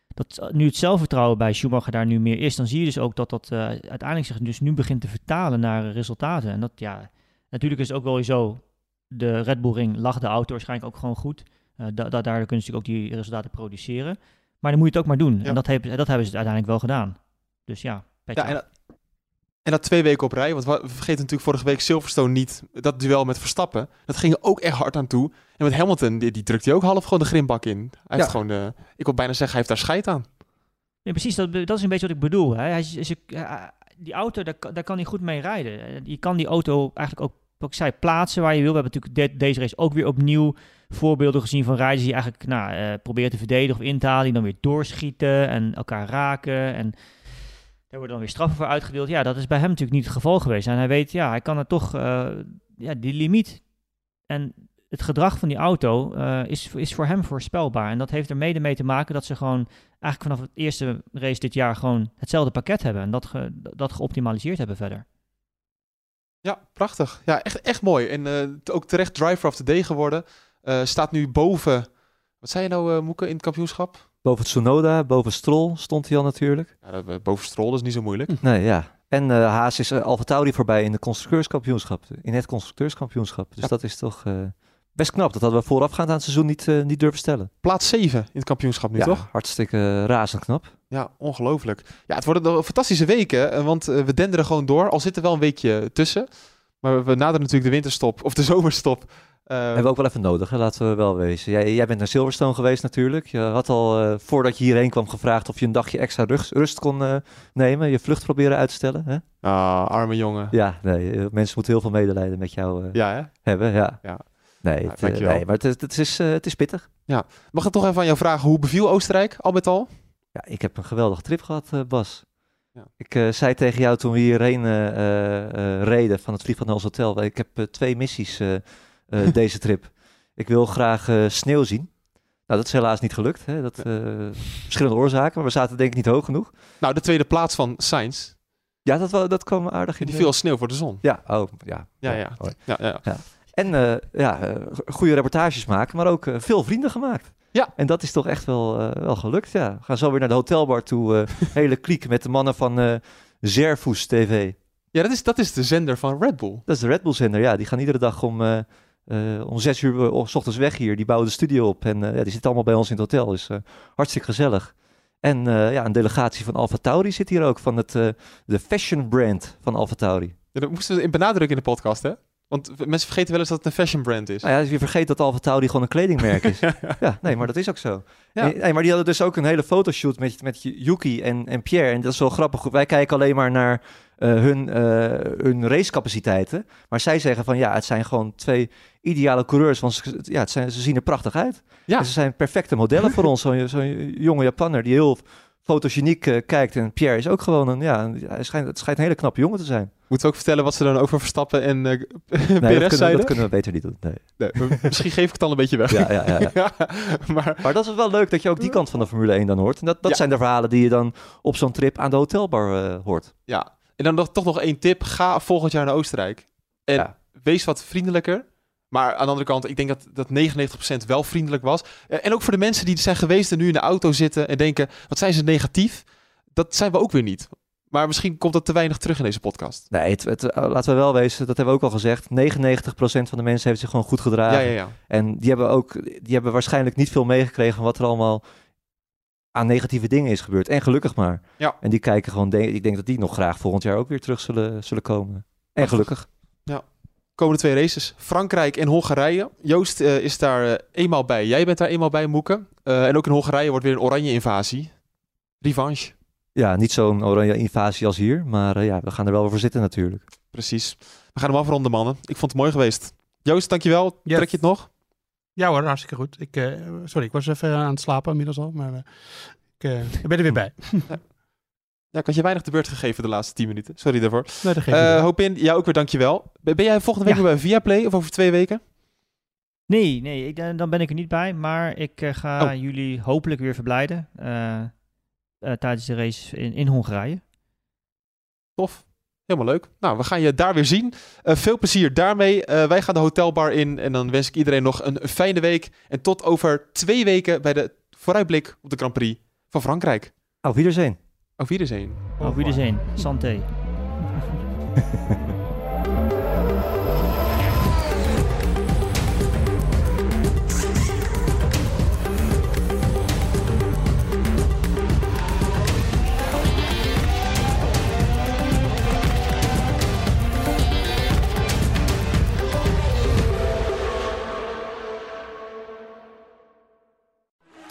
dat nu het zelfvertrouwen bij Schumacher daar nu meer is, dan zie je dus ook dat dat eh, uiteindelijk zich dus nu begint te vertalen naar resultaten. En dat, ja, natuurlijk is het ook wel zo, de Red Bull Ring lag de auto waarschijnlijk ook gewoon goed. Eh, da, da- daar kunnen ze natuurlijk ook die resultaten produceren. Maar dan moet je het ook maar doen.
Ja.
En dat, heb, dat hebben ze uiteindelijk wel gedaan. Dus ja,
Ja, en, en dat twee weken op rij. Want we vergeten natuurlijk vorige week Silverstone niet. Dat duel met Verstappen. Dat ging er ook echt hard aan toe. En met Hamilton, die, die drukt hij ook half gewoon de grimbak in. Hij heeft
Ja.
gewoon de... Ik wil bijna zeggen, hij heeft daar scheid aan.
Ja, precies, dat, dat is een beetje wat ik bedoel. Hè. Hij, is- is- die auto, daar, kan- daar kan hij goed mee rijden. Je kan die auto eigenlijk ook, wat ik zei, plaatsen waar je wil. We hebben natuurlijk de- deze race ook weer opnieuw voorbeelden gezien van rijders die eigenlijk nou, eh, proberen te verdedigen of in te halen. Die dan weer doorschieten en elkaar raken. En daar worden dan weer straffen voor uitgedeeld. Ja, dat is bij hem natuurlijk niet het geval geweest. En hij weet, ja, hij kan er toch, eh, ja, die limiet. En het gedrag van die auto eh, is, is voor hem voorspelbaar. En dat heeft er mede mee te maken dat ze gewoon eigenlijk vanaf het eerste race dit jaar gewoon hetzelfde pakket hebben. En dat, dat geoptimaliseerd hebben verder.
Ja, prachtig. Ja, echt, echt mooi. En eh, ook terecht driver of the day geworden. Staat nu boven... Wat zei je nou, Moeke, in het kampioenschap?
Boven Tsunoda, boven Stroll stond hij al natuurlijk.
Ja, dat- boven Stroll, is niet zo moeilijk.
Nee, ja. En eh, Haas is uh, Tauri voorbij in de constructeurskampioenschap. In het constructeurskampioenschap. Dus
Ja.
dat is toch eh, best knap. Dat hadden we voorafgaand aan het seizoen niet, eh, niet durven stellen.
Plaats 7 in het kampioenschap nu,
ja,
toch?
hartstikke eh, razend knap.
Ja, ongelooflijk. Ja, het worden fantastische weken, eh, want eh, we denderen gewoon door. Al zit er wel een weekje tussen. Maar we- we naderen natuurlijk de winterstop, of de zomerstop. Eh,
Hebben we ook wel even nodig, hè? laten we wel wezen. Jij, jij bent naar Silverstone geweest natuurlijk. Je had al eh, voordat je hierheen kwam gevraagd of je een dagje extra rust, kon eh, nemen. Je vlucht proberen uit te stellen. Hè?
ah, arme jongen.
Ja, nee, eh, mensen moeten heel veel medelijden met jou
Ja, hè?
hebben. Ja.
Ja.
Nee,
Ja,
het, nee, maar het, is- het, is, het is pittig.
Mag ik toch even aan jou vragen, hoe beviel Oostenrijk al met al?
Ja, ik heb een geweldige trip gehad, eh, Bas.
Ja.
Ik zei tegen jou toen we hierheen reden van het vliegveld naar ons hotel. Ik heb twee missies eh, (laughs) deze trip. Ik wil graag eh, sneeuw zien. Nou, dat is helaas niet gelukt. Hè? Dat, eh, verschillende oorzaken, maar we zaten denk ik niet hoog genoeg.
Nou, de tweede plaats van Sainz.
Ja, dat, dat kwam aardig in
Die viel als sneeuw voor de zon.
Ja, oh, ja.
Ja, ja. Ja, ja.
En ja, goede reportages maken, maar ook veel vrienden gemaakt.
Ja.
En dat is toch echt wel, wel gelukt, ja. We gaan zo weer naar de hotelbar toe. (laughs) hele kliek met de mannen van Zerfus TV.
ja dat, is, dat is de zender van Red Bull.
Dat is de Red Bull zender, ja. Die gaan iedere dag om, eh, om zes uur eh, s ochtends weg hier. Die bouwen de studio op en eh, ja, die zitten allemaal bij ons in het hotel. Dus hartstikke gezellig. En ja, een delegatie van Alfa Tauri zit hier ook, van het, de fashion brand van Alfa Tauri.
Ja, dat moesten we in benadrukken in de podcast, hè? Want mensen vergeten wel eens dat het een fashion brand is.
Nou ja, je vergeet dat Alfa Tauri gewoon een kledingmerk is. (laughs) ja, nee, maar dat is ook zo.
Ja.
Nee, maar die hadden dus ook een hele fotoshoot met, met Yuki en, en Pierre. En dat is wel grappig. Wij kijken alleen maar naar hun, eh, hun racecapaciteiten. Maar zij zeggen van ja, het zijn gewoon twee ideale coureurs. Want ze, ja, het zijn, ze zien er prachtig uit.
Ja.
En ze zijn perfecte modellen voor ons. (laughs) Zo'n zo'n jonge Japanner die heel fotogeniek eh, kijkt. En Pierre is ook gewoon een, ja, een- hij schijnt, het schijnt een hele knappe jongen te zijn.
Moeten we ook vertellen wat ze dan over Verstappen en eh
Nee, dat, kunnen,
zeiden?
dat kunnen we beter niet doen. Nee.
Nee, (laughs) misschien geef ik het al een beetje weg.
Ja, ja, ja, (laughs) ja.
maar
Maar dat is wel leuk dat je ook die kant van de Formule 1 dan hoort. En dat, dat zijn de verhalen die je dan op zo'n trip aan de hotelbar eh, hoort.
ja, en dan nog, toch nog één tip. Ga volgend jaar naar Oostenrijk. En
Ja.
wees wat vriendelijker. Maar aan de andere kant, ik denk dat, dat 99% wel vriendelijk was. Eh, En ook voor de mensen die zijn geweest en nu in de auto zitten en denken, wat zijn ze negatief? Dat zijn we ook weer niet. Maar misschien komt dat te weinig terug in deze podcast.
Nee, het, het, eh, laten we wel wezen, dat hebben we ook al gezegd. 99% van de mensen heeft zich gewoon goed gedragen.
Ja, ja, ja.
En die hebben ook, die hebben waarschijnlijk niet veel meegekregen van wat er allemaal aan negatieve dingen is gebeurd. En gelukkig maar.
Ja.
En die kijken gewoon, de- ik denk dat die nog graag volgend jaar ook weer terug zullen, zullen komen. En gelukkig.
Komende twee races, Frankrijk en Hongarije. Joost eh, is daar eh, eenmaal bij. Jij bent daar eenmaal bij, Moeke. Eh, en ook in Hongarije wordt weer een oranje invasie. Revanche.
Ja, niet zo'n oranje invasie als hier. Maar eh, ja, we gaan er wel voor zitten natuurlijk.
Precies. We gaan hem afronden, mannen. Ik vond het mooi geweest. Joost, dankjewel.
Yes.
Trek je het nog?
Ja hoor, hartstikke goed. Ik, eh, sorry, ik was even aan het slapen inmiddels al, maar eh, ik, eh, ik ben er weer bij. (laughs)
Ja, ik had je weinig de beurt gegeven de laatste 10 minuten. Sorry daarvoor.
Nee, dat
Eh in, jij ook weer dankjewel. Ben ben jij volgende week
Ja.
weer bij Viaplay of over twee weken?
Nee, nee, ik, dan ben ik er niet bij. Maar ik eh, ga
Oh.
jullie hopelijk weer verblijden tijdens de race in, in Hongarije.
Tof. Helemaal leuk. Nou, we gaan je daar weer zien. Eh, veel plezier daarmee. Eh, wij gaan de hotelbar in en dan wens ik iedereen nog een fijne week. En tot over twee weken bij de vooruitblik op de Grand Prix van Frankrijk.
Auf Wiedersehen.
Auf Wiedersehen.
Auf Wiedersehen. Santé. (laughs)